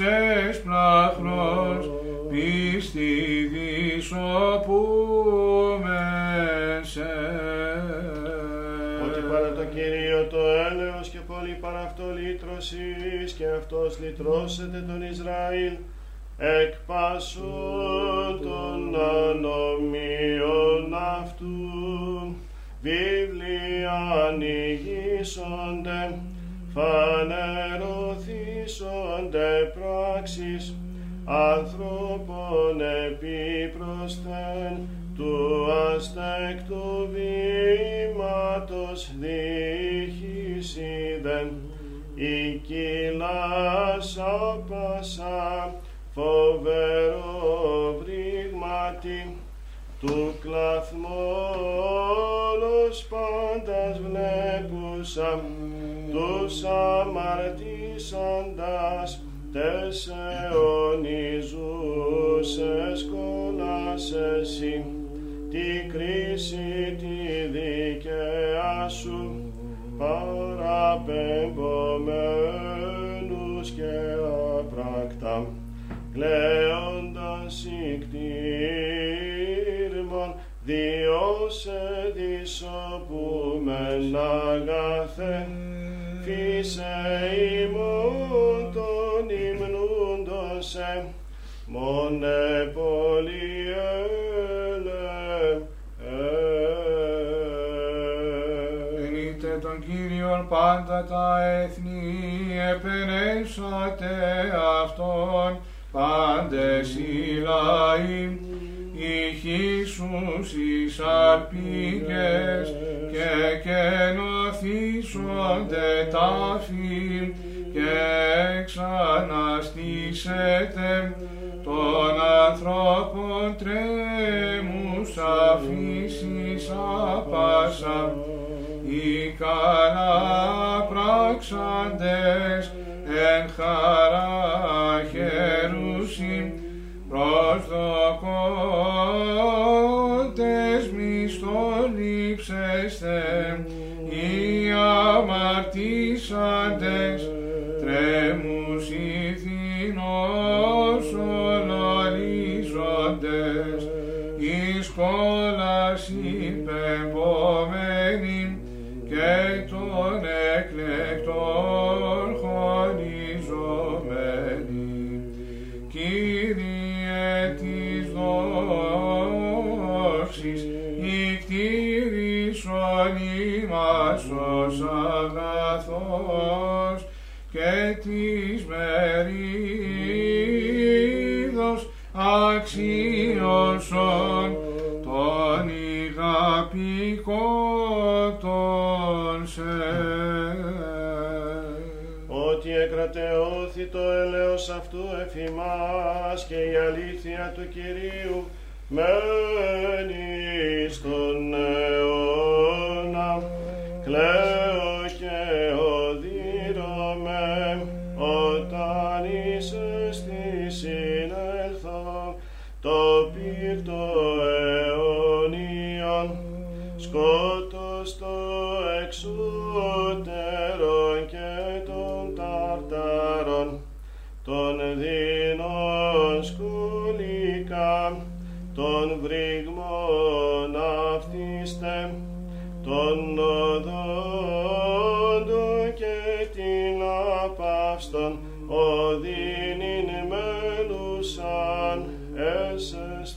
[SPEAKER 4] εσπλαχνός πίστη δισοπούμεν σε.
[SPEAKER 3] Ότι παρά το Κυρίο το έλεος και πολύ παρά αυτό λύτρωσης και αυτός λυτρώσεται τον Ισραήλ εκ πάσου των ανομίων αυτούς βίβλια ανοιγήσονται φανερωθήσονται πράξεις. Ανθρώπων επίπροσθεν του αστέκτου βήματος διχύσιδεν η κύλας άπασα φοβερό βρήγματι του κλαθμόλος πάντας βλέπουσα τους αμαρτήσαντας τες αιωνιζούσες κόλας εσύ τη κρίση τη δικαία σου. Παραπεμπομένους και απρακτά κλαίοντας ικτήρμον διώσε δισοπούμεν αγαθέ φύσε ημών τον υμνούντον σε μόνε πολυέλε
[SPEAKER 4] Ενείτε τον Κύριον πάντα τα έθνη, επενέσατε Αυτόν πάντες οι λαοί, ηχήσους εις αρπήγες και καινοθήσονται τάφη και ξαναστήσετε των ανθρώπων τρέμους αφήσεις απάσα οι καλά πράξαντες εν χαρά χερούσιν προσδοκώντες μισθόν ύψεστε οι αμαρτήσαντες τρέμους ηθινός ολορίζοντες εις κόλας υπεμπομένην και των εκλεκτών ημάς ως αγαθός και της μερίδος αξίωσον τον ηγαπικότων σε.
[SPEAKER 3] ότι εκρατεώθη το έλεος αυτού εφημάς και η αλήθεια του Κυρίου μένει στον
[SPEAKER 4] αιώνας. Close.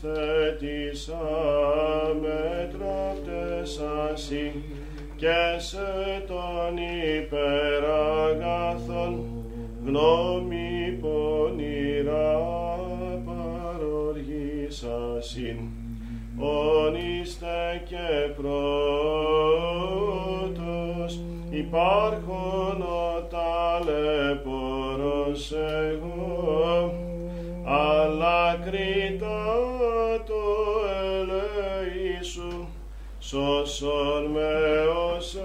[SPEAKER 4] θέτησα με τρόπτες ασύ και σε των υπεραγαθών γνώμη πονηρά παροργήσασιν ονείστε και πρώτος υπάρχον σώσον με ως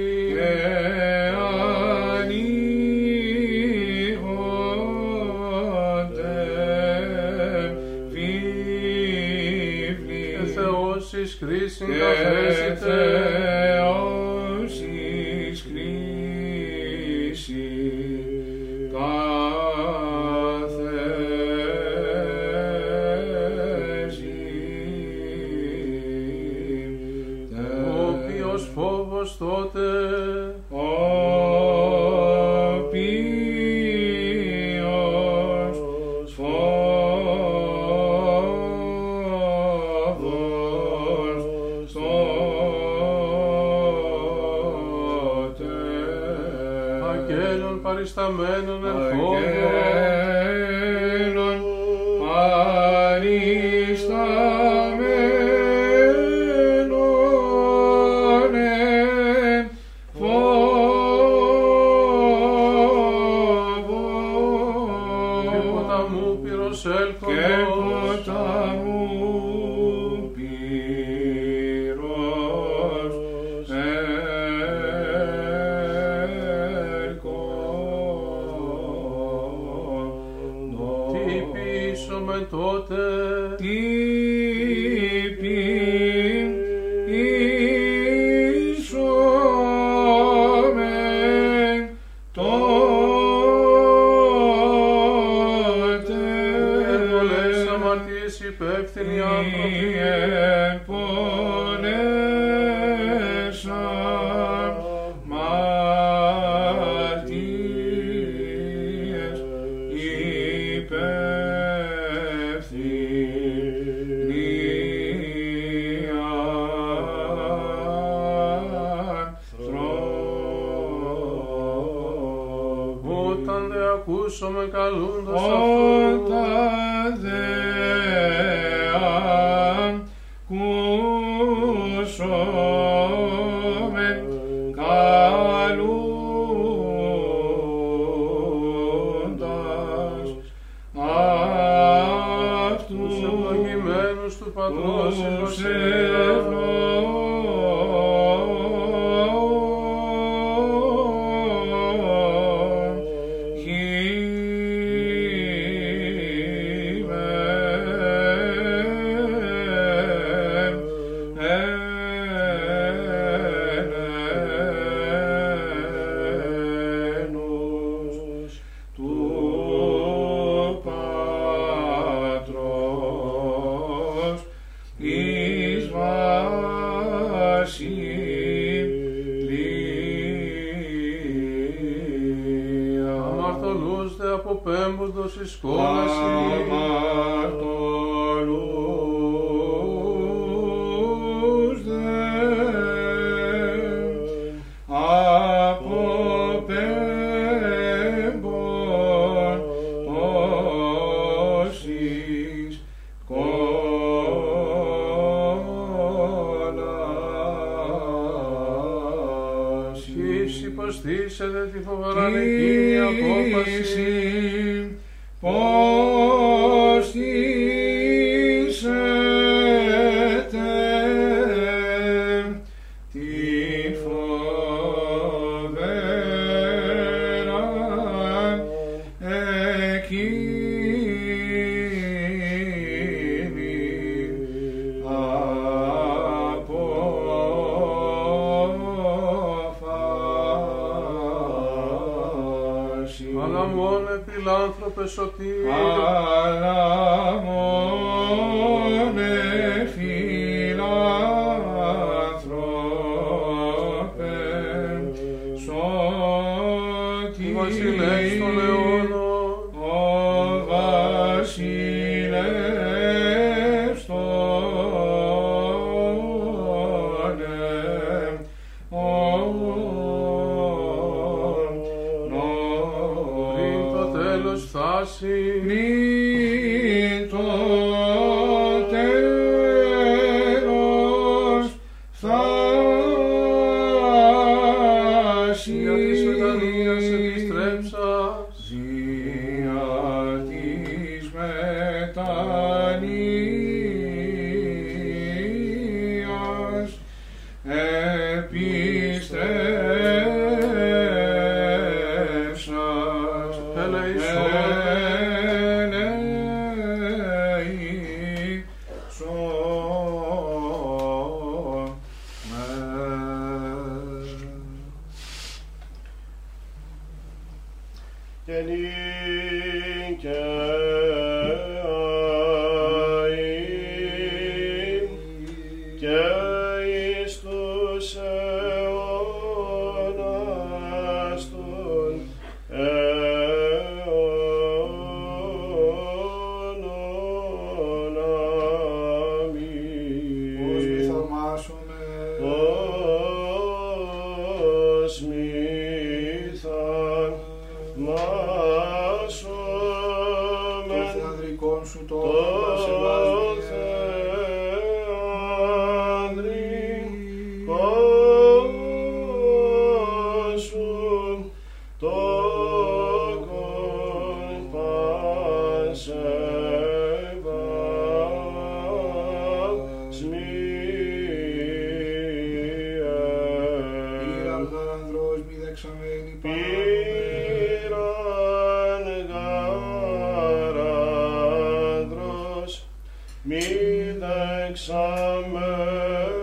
[SPEAKER 3] Yeah. Σωτήρ Βασιλεύς των Amen.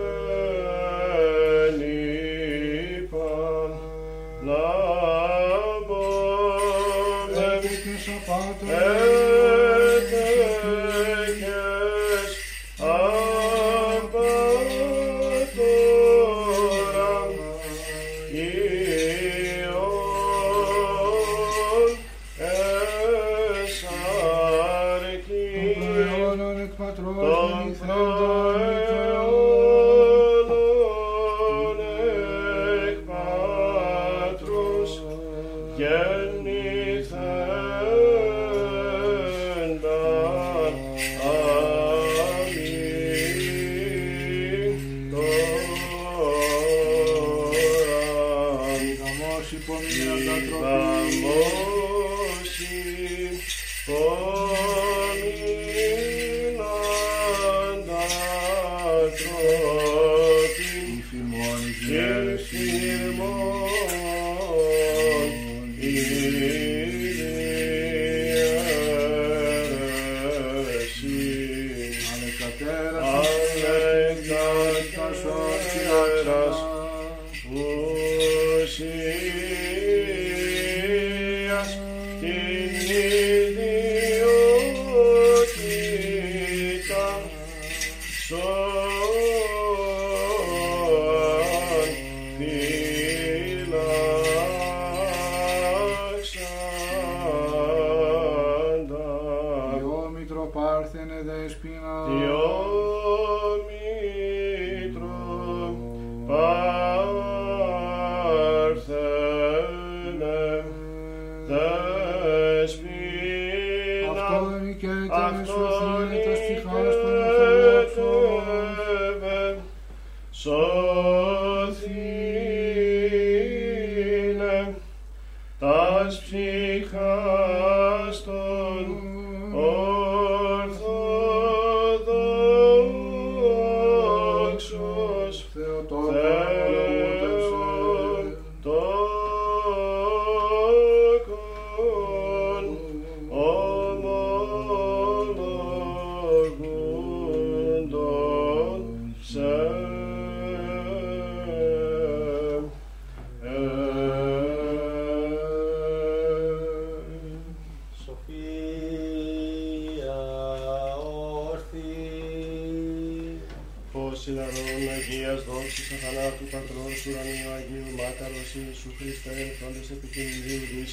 [SPEAKER 3] Ψυχάς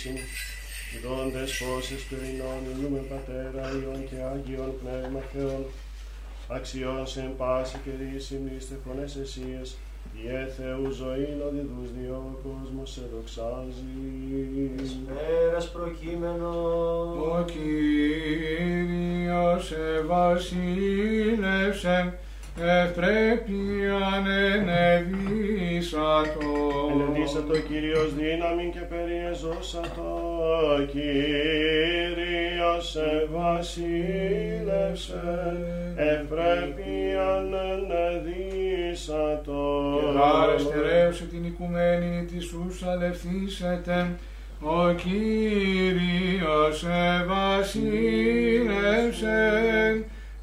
[SPEAKER 3] Ιδίου δύσιν δόντες φώσες πυρηνών ηλιούμε Πατέρα Υιόν και Άγιον Πνεύμα Θεόν αξιών σε πάση καιρή συμνήστε φωνές εσίες Ιε Θεού ζωήν οδηδούς διό ο κόσμος σε δοξάζει
[SPEAKER 1] Εσπέρας προκείμενος.
[SPEAKER 4] Ο Κύριος ευασίλευσεν ευπρέπειαν ενεβήσατο.
[SPEAKER 3] Ενεδίσατο Κύριος δύναμη και περιεζώσατο Κύριος ευασίλευσε ευπρέπειαν ενεδίσατο
[SPEAKER 4] Γάρε στερέωσε την οικουμένη της ους αλευθύσετε. Ο Κύριος ευασίλευσεν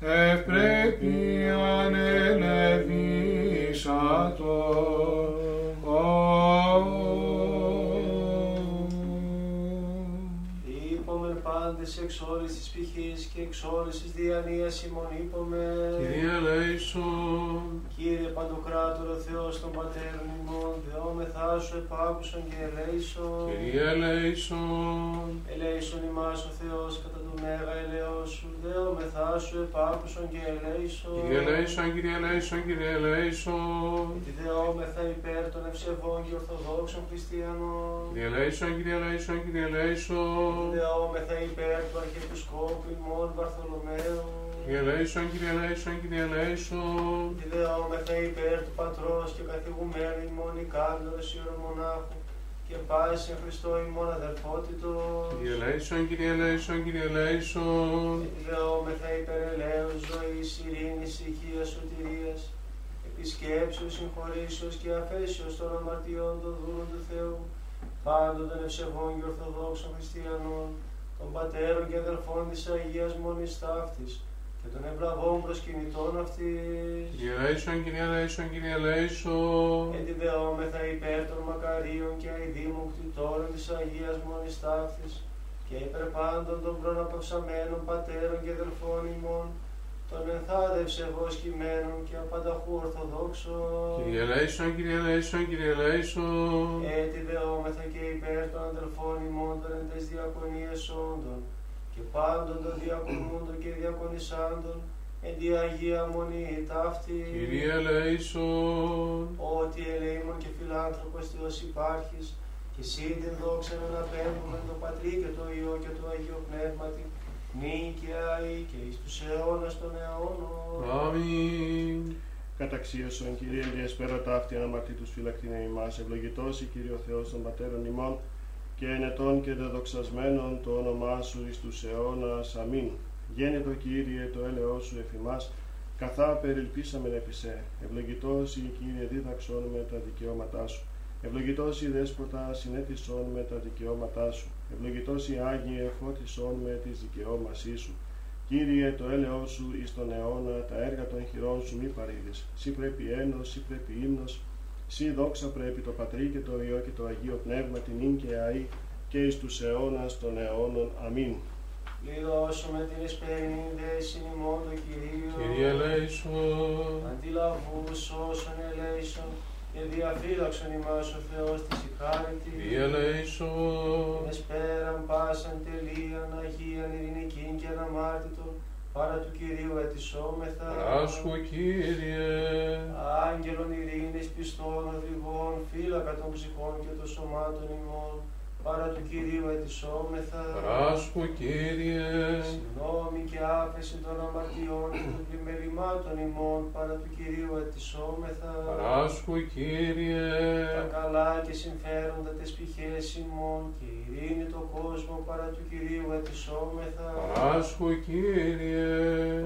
[SPEAKER 4] ευπρέπειαν
[SPEAKER 1] πάντες εξ όρης της πηχής και εξ όρης της διανοίας ημών είπομεν.
[SPEAKER 2] Κυρία Λέησον,
[SPEAKER 1] Κύριε Παντοκράτορο Θεός των Πατέρων ημών, δεόμεθά σου επάκουσον και ελέησον.
[SPEAKER 2] Κυρία Λέησον,
[SPEAKER 1] Ελέησον ημάς ο Θεός κατά του μέγα ελαιός σου, δεόμεθά σου επάκουσον και ελέησον.
[SPEAKER 2] Κυρία Λέησον, Κυρία Λέησον, Κυρία Λέησον,
[SPEAKER 1] Γιατί δεόμεθα υπέρ των ευσεβών και ορθοδόξων χριστιανών.
[SPEAKER 2] Κυρία Λέησον, Κυρία Λέησον, Κυρία Λέησον,
[SPEAKER 1] Δεόμεθα υπέρ του Αρχιεπισκόπου ημών Βαρθολομαίου.
[SPEAKER 2] Κυρία Λέησον, Κυρία Λέησον, Κυρία Λέησον,
[SPEAKER 1] Τη δεόμεθα υπέρ του Πατρός και καθηγουμένου ημών Ικάνδρος Ιερομονάχου και πάει σε Χριστό ημών αδερφότητος.
[SPEAKER 2] Κυρία Λέησον, Κυρία Λέησον, Κυρία Λέησον,
[SPEAKER 1] Τη δεόμεθα υπέρ ελέους ζωής, ειρήνης, ηχείας, σωτηρίας, επισκέψεως, συγχωρήσεως και αφέσεως των αμαρτιών των δούλων του Θεού, πάντων των ευσεβών και ορθοδόξων χριστιανών, των πατέρων και αδερφών της Αγίας Μονής Ταύτης και των ευλαβών προσκυνητών αυτής.
[SPEAKER 2] Κυρία Λέησον, Κυρία Λέησον, Κυρία Λέησον,
[SPEAKER 1] Εντιδεόμεθα υπέρ των μακαρίων και αηδήμων κτητόρων της Αγίας Μονής Ταύτης και υπέρ πάντων των προναπαυσαμένων πατέρων και αδελφών ημών, των ενθάδευσε βοσκημένων και απανταχού ορθοδόξων.
[SPEAKER 2] Κυρία Λέησον, Κυρία Λέησον, Κυρία Λέησον,
[SPEAKER 1] Έτσι δεόμεθα και υπέρ των αδελφών ημών των εν τες διακονίες όντων και πάντων των διακονούντων και διακονισάντων εν τη Αγία Μονή ταύτη.
[SPEAKER 2] Κυρία Λέησον,
[SPEAKER 1] Ότι ελεήμων και φιλάνθρωπος Θεός υπάρχεις και εσύ την δόξα να αναπέμπουμε το Πατρί και το Υιό και το Αγίο Πνεύματι νυν και αεί και εις τους αιώνας των αιώνων.
[SPEAKER 2] Αμήν.
[SPEAKER 3] Καταξίωσον Κύριε διασπέρα ταύτη αναμαρτήτους φυλακτήνε ημάς, ευλογητός η Κύριο Θεός των Πατέρων ημών και ενετών και δεδοξασμένων το όνομά σου εις τους αιώνας. Αμήν. Γένετο Κύριε το έλεος σου εφημάς, καθά περιλπίσαμεν επί σε. Ευλογητός η Κύριε δίδαξον με τα δικαιώματά σου. Ευλογητός η Δέσποτα συνέτησον με τα δικαιώματά σου. Ευλογητός η Άγιε φώτισον με τις δικαιώμασή σου. Κύριε, το έλεος σου εις τον αιώνα, τα έργα των χειρών σου μη παρήδες. Σύ πρέπει ένος, σύ πρέπει ύμνος, σύ δόξα πρέπει το Πατρί και το Υιό και το Αγίο Πνεύμα την ίν και αή και εις τους αιώνας των αιώνων. Αμήν.
[SPEAKER 1] Πληρώσουμε την εσπερινή δέση ημών το Κυρίο.
[SPEAKER 2] Κυρία Λέησον,
[SPEAKER 1] Αντιλαβούς όσων ελέησον και διαφύλαξον ημάς ο Θεός της ηχάρητη.
[SPEAKER 2] Κυρία Λέησον,
[SPEAKER 1] Την εσπέραν πάσαν τελείαν Αγίαν ειρηνικήν και αναμάρτητον παρά του Κυρίου ετισόμεθα.
[SPEAKER 2] Παράσχω Κύριε,
[SPEAKER 1] Άγγελων ειρήνης πιστών οδηγών, φύλακα των ψυχών και των σωμάτων ημών, παρά του Κυρίου ετισόμεθα.
[SPEAKER 2] Παράσχου Κύριε,
[SPEAKER 1] Συγγνώμη και άφεση των αμαρτιών και των πλημελημάτων ημών παρά του Κυρίου ετισόμεθα.
[SPEAKER 2] παράσχου Κύριε,
[SPEAKER 1] Τα καλά και συμφέροντα τις πηχές ημών και η ειρήνη το κόσμο παρά του Κυρίου ετισόμεθα.
[SPEAKER 2] παράσχου Κύριε,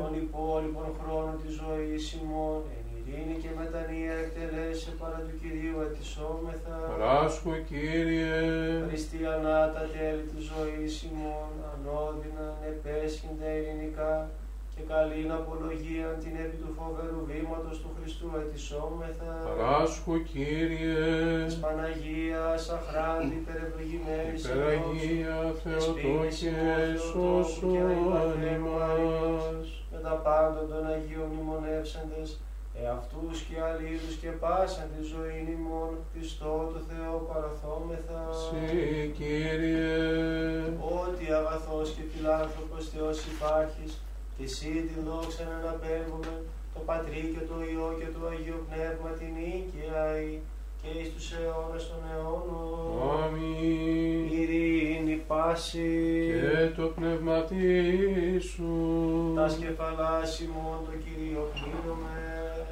[SPEAKER 1] Των υπόλοιπων χρόνων της ζωής ημών εν ειρήνη και μετανία εκτελέσε παρά του Κυρίου ετισόμεθα.
[SPEAKER 2] παράσχου Κύριε,
[SPEAKER 1] Χριστιανά τα τέλη της ζωής ημών, ανώδυνα, επέσχυντα ειρηνικά και καλήν απολογία την επί του φοβερού βήματος του Χριστού ετισόμεθα.
[SPEAKER 2] παράσχου Κύριε,
[SPEAKER 1] Της Παναγίας αχράντη υπερευλογημένης
[SPEAKER 2] υπεραγία Θεοτόκε, σώσον ημάς.
[SPEAKER 1] με τα πάντων των Αγίων μνημονεύσαντες, εαυτούς και αλλήλους και πάσαν τη ζωή ημών, Χριστό το Θεό παραθόμεθα.
[SPEAKER 2] Συ Κύριε,
[SPEAKER 1] Ότι αγαθός και φιλάνθρωπος Θεός υπάρχεις, και εσύ την δόξα να αναπέμπουμε, το Πατρί και το Υιό και το Αγίο Πνεύμα την οίκαια και εις τους αιώνας των αιώνων.
[SPEAKER 2] Αμήν.
[SPEAKER 1] Ειρήνη πάση,
[SPEAKER 2] Και το πνευματί σου,
[SPEAKER 1] τα σκεφαλάς ημών το Κυρίο πλήρωμε.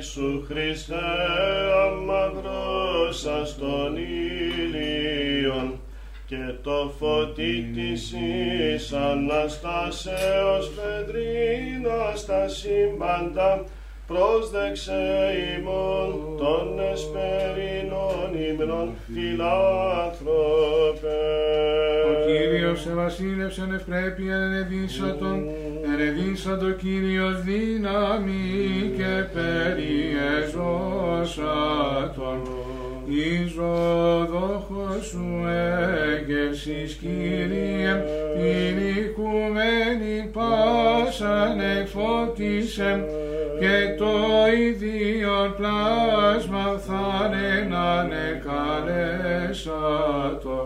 [SPEAKER 1] σου
[SPEAKER 3] Χριστέ αμαυρώσας των ήλιων και το φωτί της εις Αναστάσεως πεδρίνα στα σύμπαντα πρόσδεξε ημών των εσπερινών υμνών φιλάνθρωπε.
[SPEAKER 4] Ο Κύριος ευασίλευσεν ευπρέπεια ενεδίσατον, ενεδίσατο Κύριος δύναμη και περιεζώσατον. Εις ο δόχος σου έγερσης Κύριε, την οικουμένη πάσαν εφώτισεν, και το ίδιο πλάσμα θαρέναν εκαλέσατο,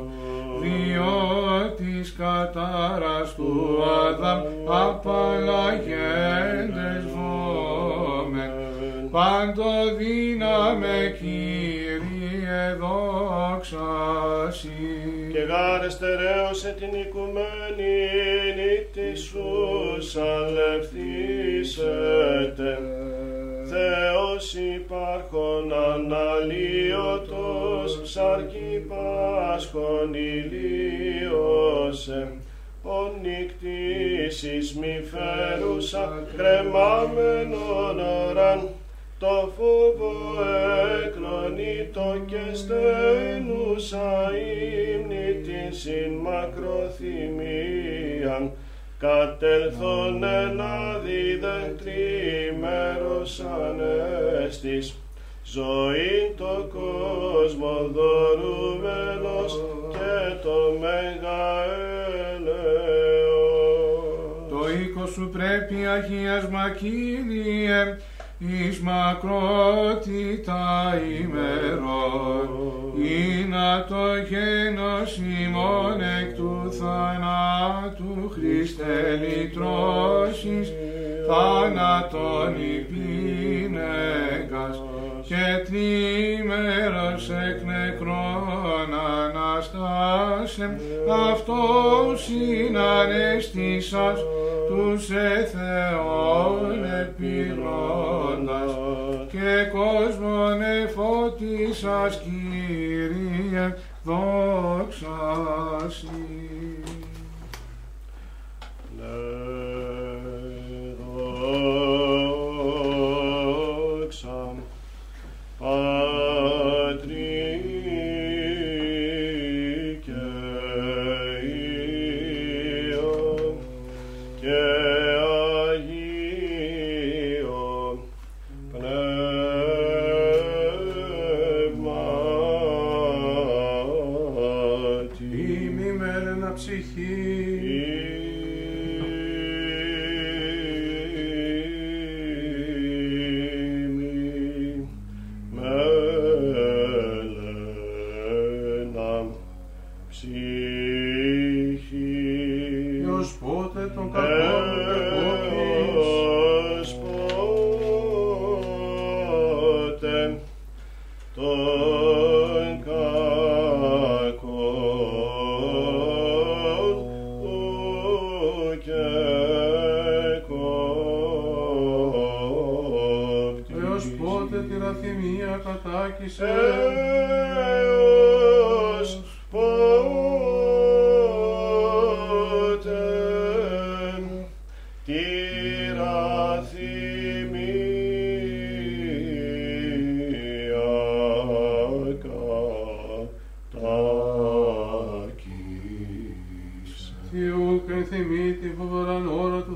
[SPEAKER 4] διότι κατάρας του Αδάμ απαλλαγέντες βόμεν. Πάντο δύναμε Κύριε δόξα Συ.
[SPEAKER 3] και γάρε στερέωσε την οικουμένη νύχτη σου αλευθύσετε. Θεός υπάρχον αναλύωτος ψαρκή πάσχον ηλίωσε. Ο νύκτης μη φέρουσα κρεμάμενον οράν το φόβο εκλονίτο και στένουσα ύμνη την συν μακροθυμίαν κατέλθον ένα δίδεν τριμέρος ανέστης ζωή το κόσμο δωρούμενος και το μέγα έλεος.
[SPEAKER 4] Το οίκο σου πρέπει αγίασμα Κύριε, εις μακρότητα ημερών, ή να το γένος ημών εκ του θανάτου Χριστέ λυτρώσεις, θάνατον υπήνεκας, και τρίμερος εκ νεκρών αναστάσεων, αυτός συνανέστησας τους εθεών επιρρόντας και κόσμον εφώτισας Κύριε δόξα Συ.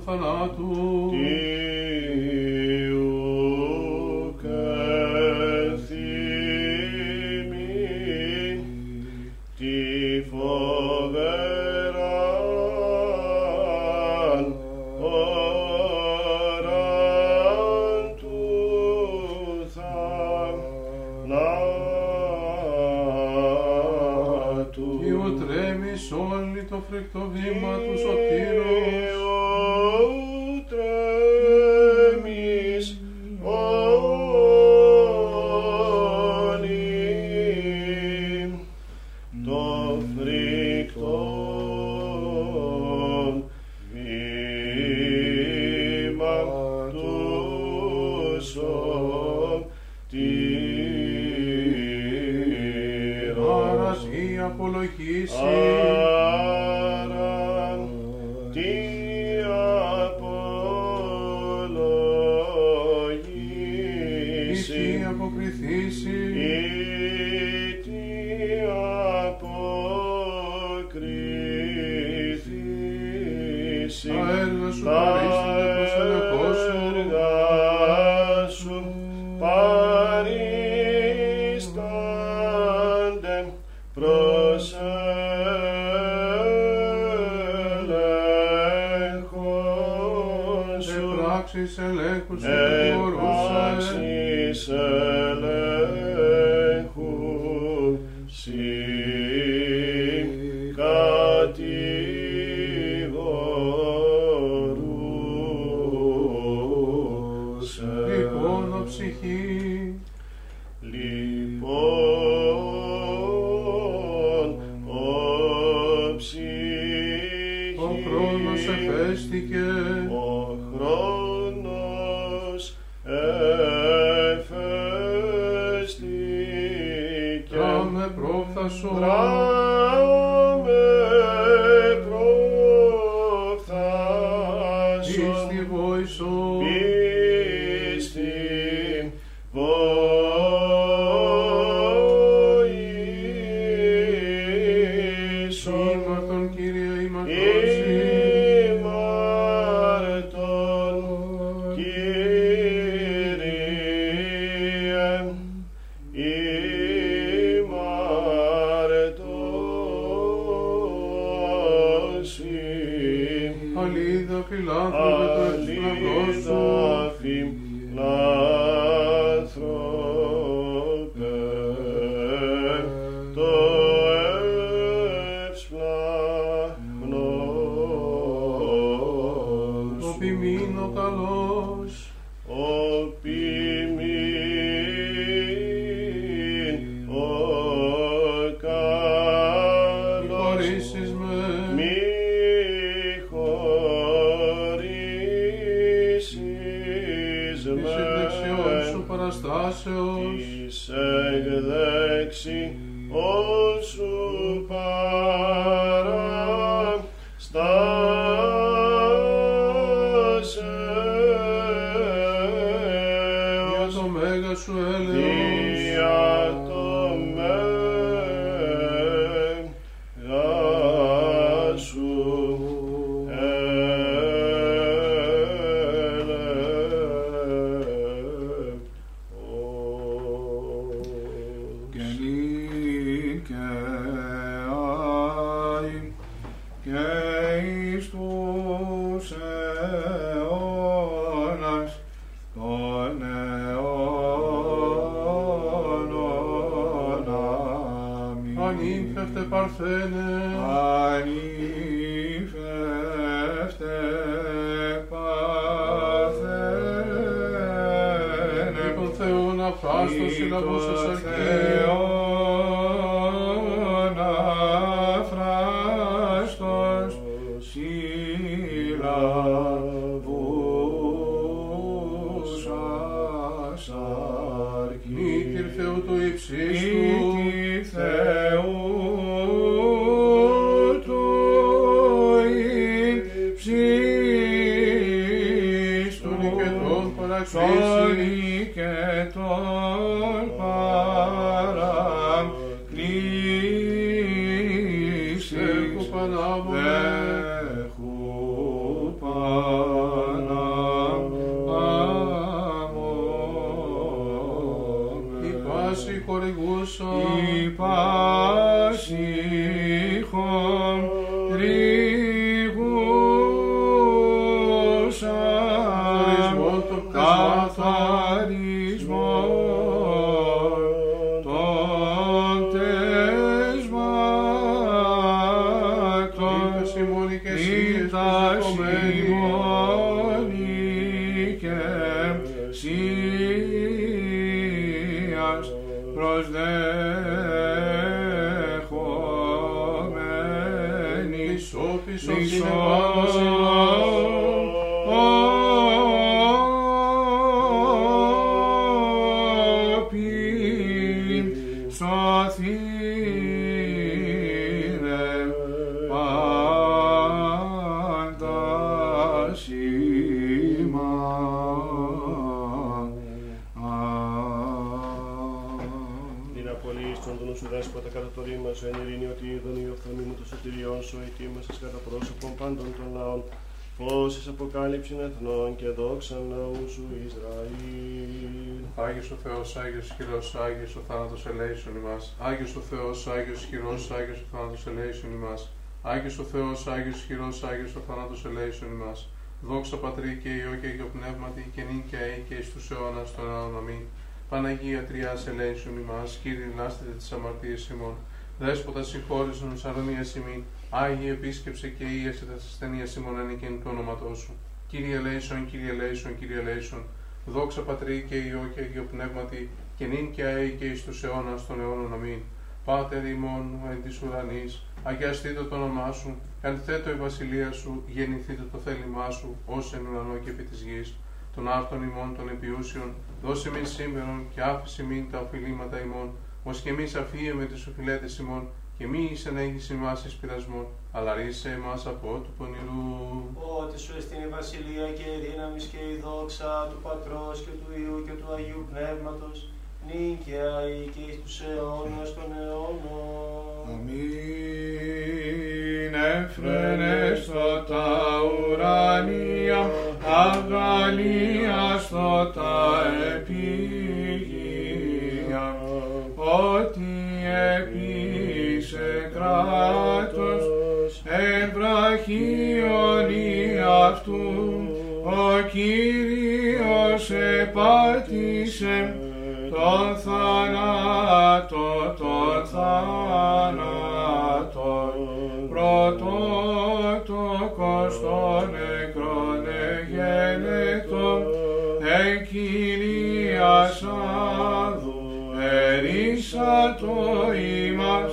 [SPEAKER 3] Ώρα του
[SPEAKER 2] Braço. αφάστος συλλαβούσας αρκεί.
[SPEAKER 3] Και δόξαν λαού σου Ισραήλ.
[SPEAKER 2] Άγιος ο Θεός, Άγιος ισχυρός, Άγιος ο θάνατος ελέησον ημάς. Άγιος ο Θεός, Άγιος ισχυρός, Άγιος ο θάνατος ελέησον ημάς. Άγιος ο Θεός, Άγιος ισχυρός, Άγιος ο θάνατος ελέησον ημάς. Δόξα Πατρί και Υιό και Υιό Πνεύματι και νυν και αεί και εις τους αιώνας των αιώνων αμήν. Παναγία Τριάς ελέησον ημάς, Κύριε λάστετε τις αμαρτίες ημών. Δέσποτα συγχώρησον εις αρωνίας ημίν. Άγιε επίσκεψε και ίασε τα ασθενείας ημών ανήκεν του όνοματός σου. Κύριε ελέησον, Κύριε ελέησον, Κύριε ελέησον. Δόξα Πατρί και Υιό και Υιό Πνεύματι και νυν και αεί και εις τους αιώνας των αιώνων αμήν. Πάτερ ημών εν της ουρανής, αγιαστήτω το όνομά σου, ελθέτω η βασιλεία σου, γεννηθείτε το θέλημά σου, ως εν ουρανό και επί της γης. Των άρτων ημών των επιούσιων, δώσε μην σήμερον και άφησε μην τα οφειλήματα ημών, ως και εμείς αφίε με τις οφειλέτες ημών, και μη εις ενέχεις ημάς εις πειρασμόν, αλλά ρίσε εμάς από του πονηρού.
[SPEAKER 1] Ότι σου εστίν η βασιλεία και η δύναμη και η δόξα του Πατρός και του Υιού και του Αγίου Πνεύματος, νυν και αεί και εις τους αιώνας των αιώνων.
[SPEAKER 4] Αμήν εφρενέστο τα ουρανία, αγαλίαστο τα επίγεια, ότι επίσε κράτος ευραχίωνη αυτού, ο Κύριος επάτησε τον θάνατο, τον θάνατο, πρωτότοκος των νεκρών εγένετο, εκκυλίας άδου, ερίσατο ημάς,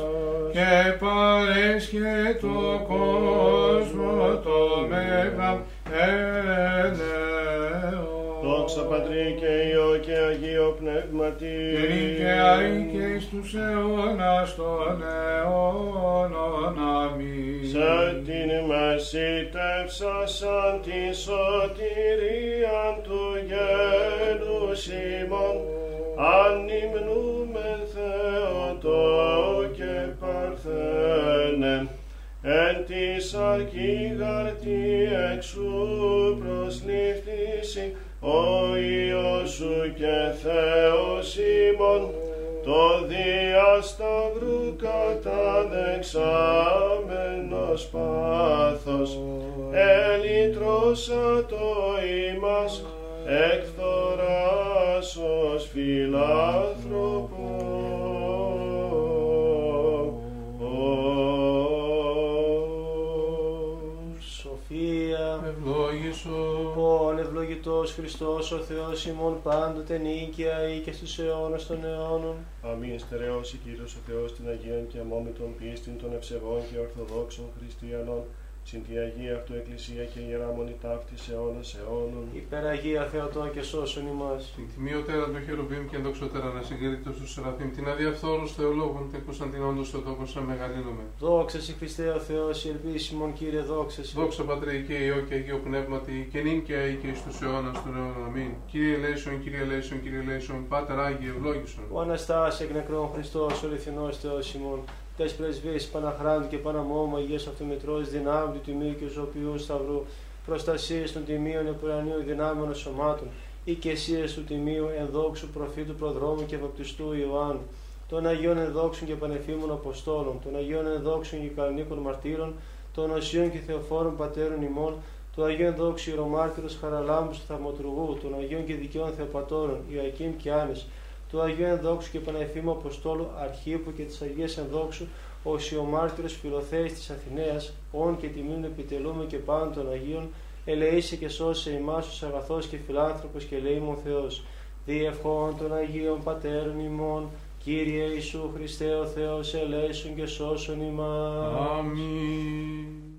[SPEAKER 4] και παρέσχε το κόσμο το μέγα ελέον.
[SPEAKER 3] Δόξα Πατρί και Υιό και Αγίο Πνεύματι.
[SPEAKER 4] και αεί και εις τους αιώνας των αιώνων. Αμήν.
[SPEAKER 3] Σε την μεσήτευσα σαν τη σωτηρία του γένους ημών, ανυμνούμε εν της αρχηγαρτή εξού προσλήφθηση, ο Υιός σου και Θεός ημών, το διασταυρού καταδεξάμενος πάθος, ελυτρώσα το ημάς εκθοράς ως φιλάνθρωπο.
[SPEAKER 1] Σοφία,
[SPEAKER 2] Ευλόγη ελέησον.
[SPEAKER 1] Ων ευλογητός Χριστός ο Θεός ημών πάντοτε νίκαια ή και στους αιώνας των αιώνων.
[SPEAKER 3] Αμήν στερεώσει Κύριος ο Θεός την Αγίαν και αμόμητον πίστην των ευσεβών και ορθοδόξων χριστιανών, συν τη Αγία Αυτού Εκκλησία και Ιερά Μονή ταύτης αιώνας αιώνων.
[SPEAKER 1] Υπεραγία Θεοτό και σώσον ημάς.
[SPEAKER 2] Την τιμιωτέρα του χερουβίμ και ενδοξωτέρα να συγκρίτω στους Σεραφείμ, την αδιαφθόρου θεολόγων, την Κωνσταντινόντο Θεοτόκον σαν μεγαλύνομαι.
[SPEAKER 1] Δόξα σε Χριστέ ο Θεός, η ελπίσιμον Κύριε δόξα σε.
[SPEAKER 2] Δόξα Πατρέ και Υιό και Αγίο Πνεύματι, και νυν και αεί και εις τους αιώνας των αιώνων. Αμήν. Κύριε Λέησον, Κύριε Λέησον, Κύριε Λέησον, Πάτερ Άγιε, ευλόγησον.
[SPEAKER 1] Ο Αναστάς εκ νεκρών Χριστός, ο αληθινός Θεός ημών, τες πρεσβείες Παναχράντου και Παναμόμου Αγίας Αυτομητρός, δυνάμει του Τιμίου και Ζωπιού Σταυρού, προστασίες των Τιμίων Επουρανίου δυνάμεων σωμάτων, οικεσίες του Τιμίου ενδόξου προφήτου προδρόμου και βαπτιστού Ιωάννου, των Αγίων ενδόξων και πανεφήμων Αποστόλων, των Αγίων ενδόξων και κανονίκων μαρτύρων, των Οσίων και Θεοφόρων Πατέρων ημών, του Αγίου Ενδόξου Ιερομάρτυρος Χαραλάμπους του Θαυματουργού, των Αγίων και Δικαίων Θεοπατώρων, Ιωακήμ και Άνης, του Αγίου Ενδόξου και Πανεφήμου Αποστόλου Αρχίπου και της Αγίας Ενδόξου, ο Σιωμάρτυρος Φιλοθέης της Αθηναίας, όν και τιμήν επιτελούμε και πάντων των Αγίων, ελεήσει και σώσε ημάς ο αγαθός και φιλάνθρωπος και ελεήμων Θεός. Διευχών των Αγίων Πατέρων ημών, Κύριε Ιησού Χριστέ ο Θεός, ελέησον και σώσον ημάς.
[SPEAKER 2] Αμήν.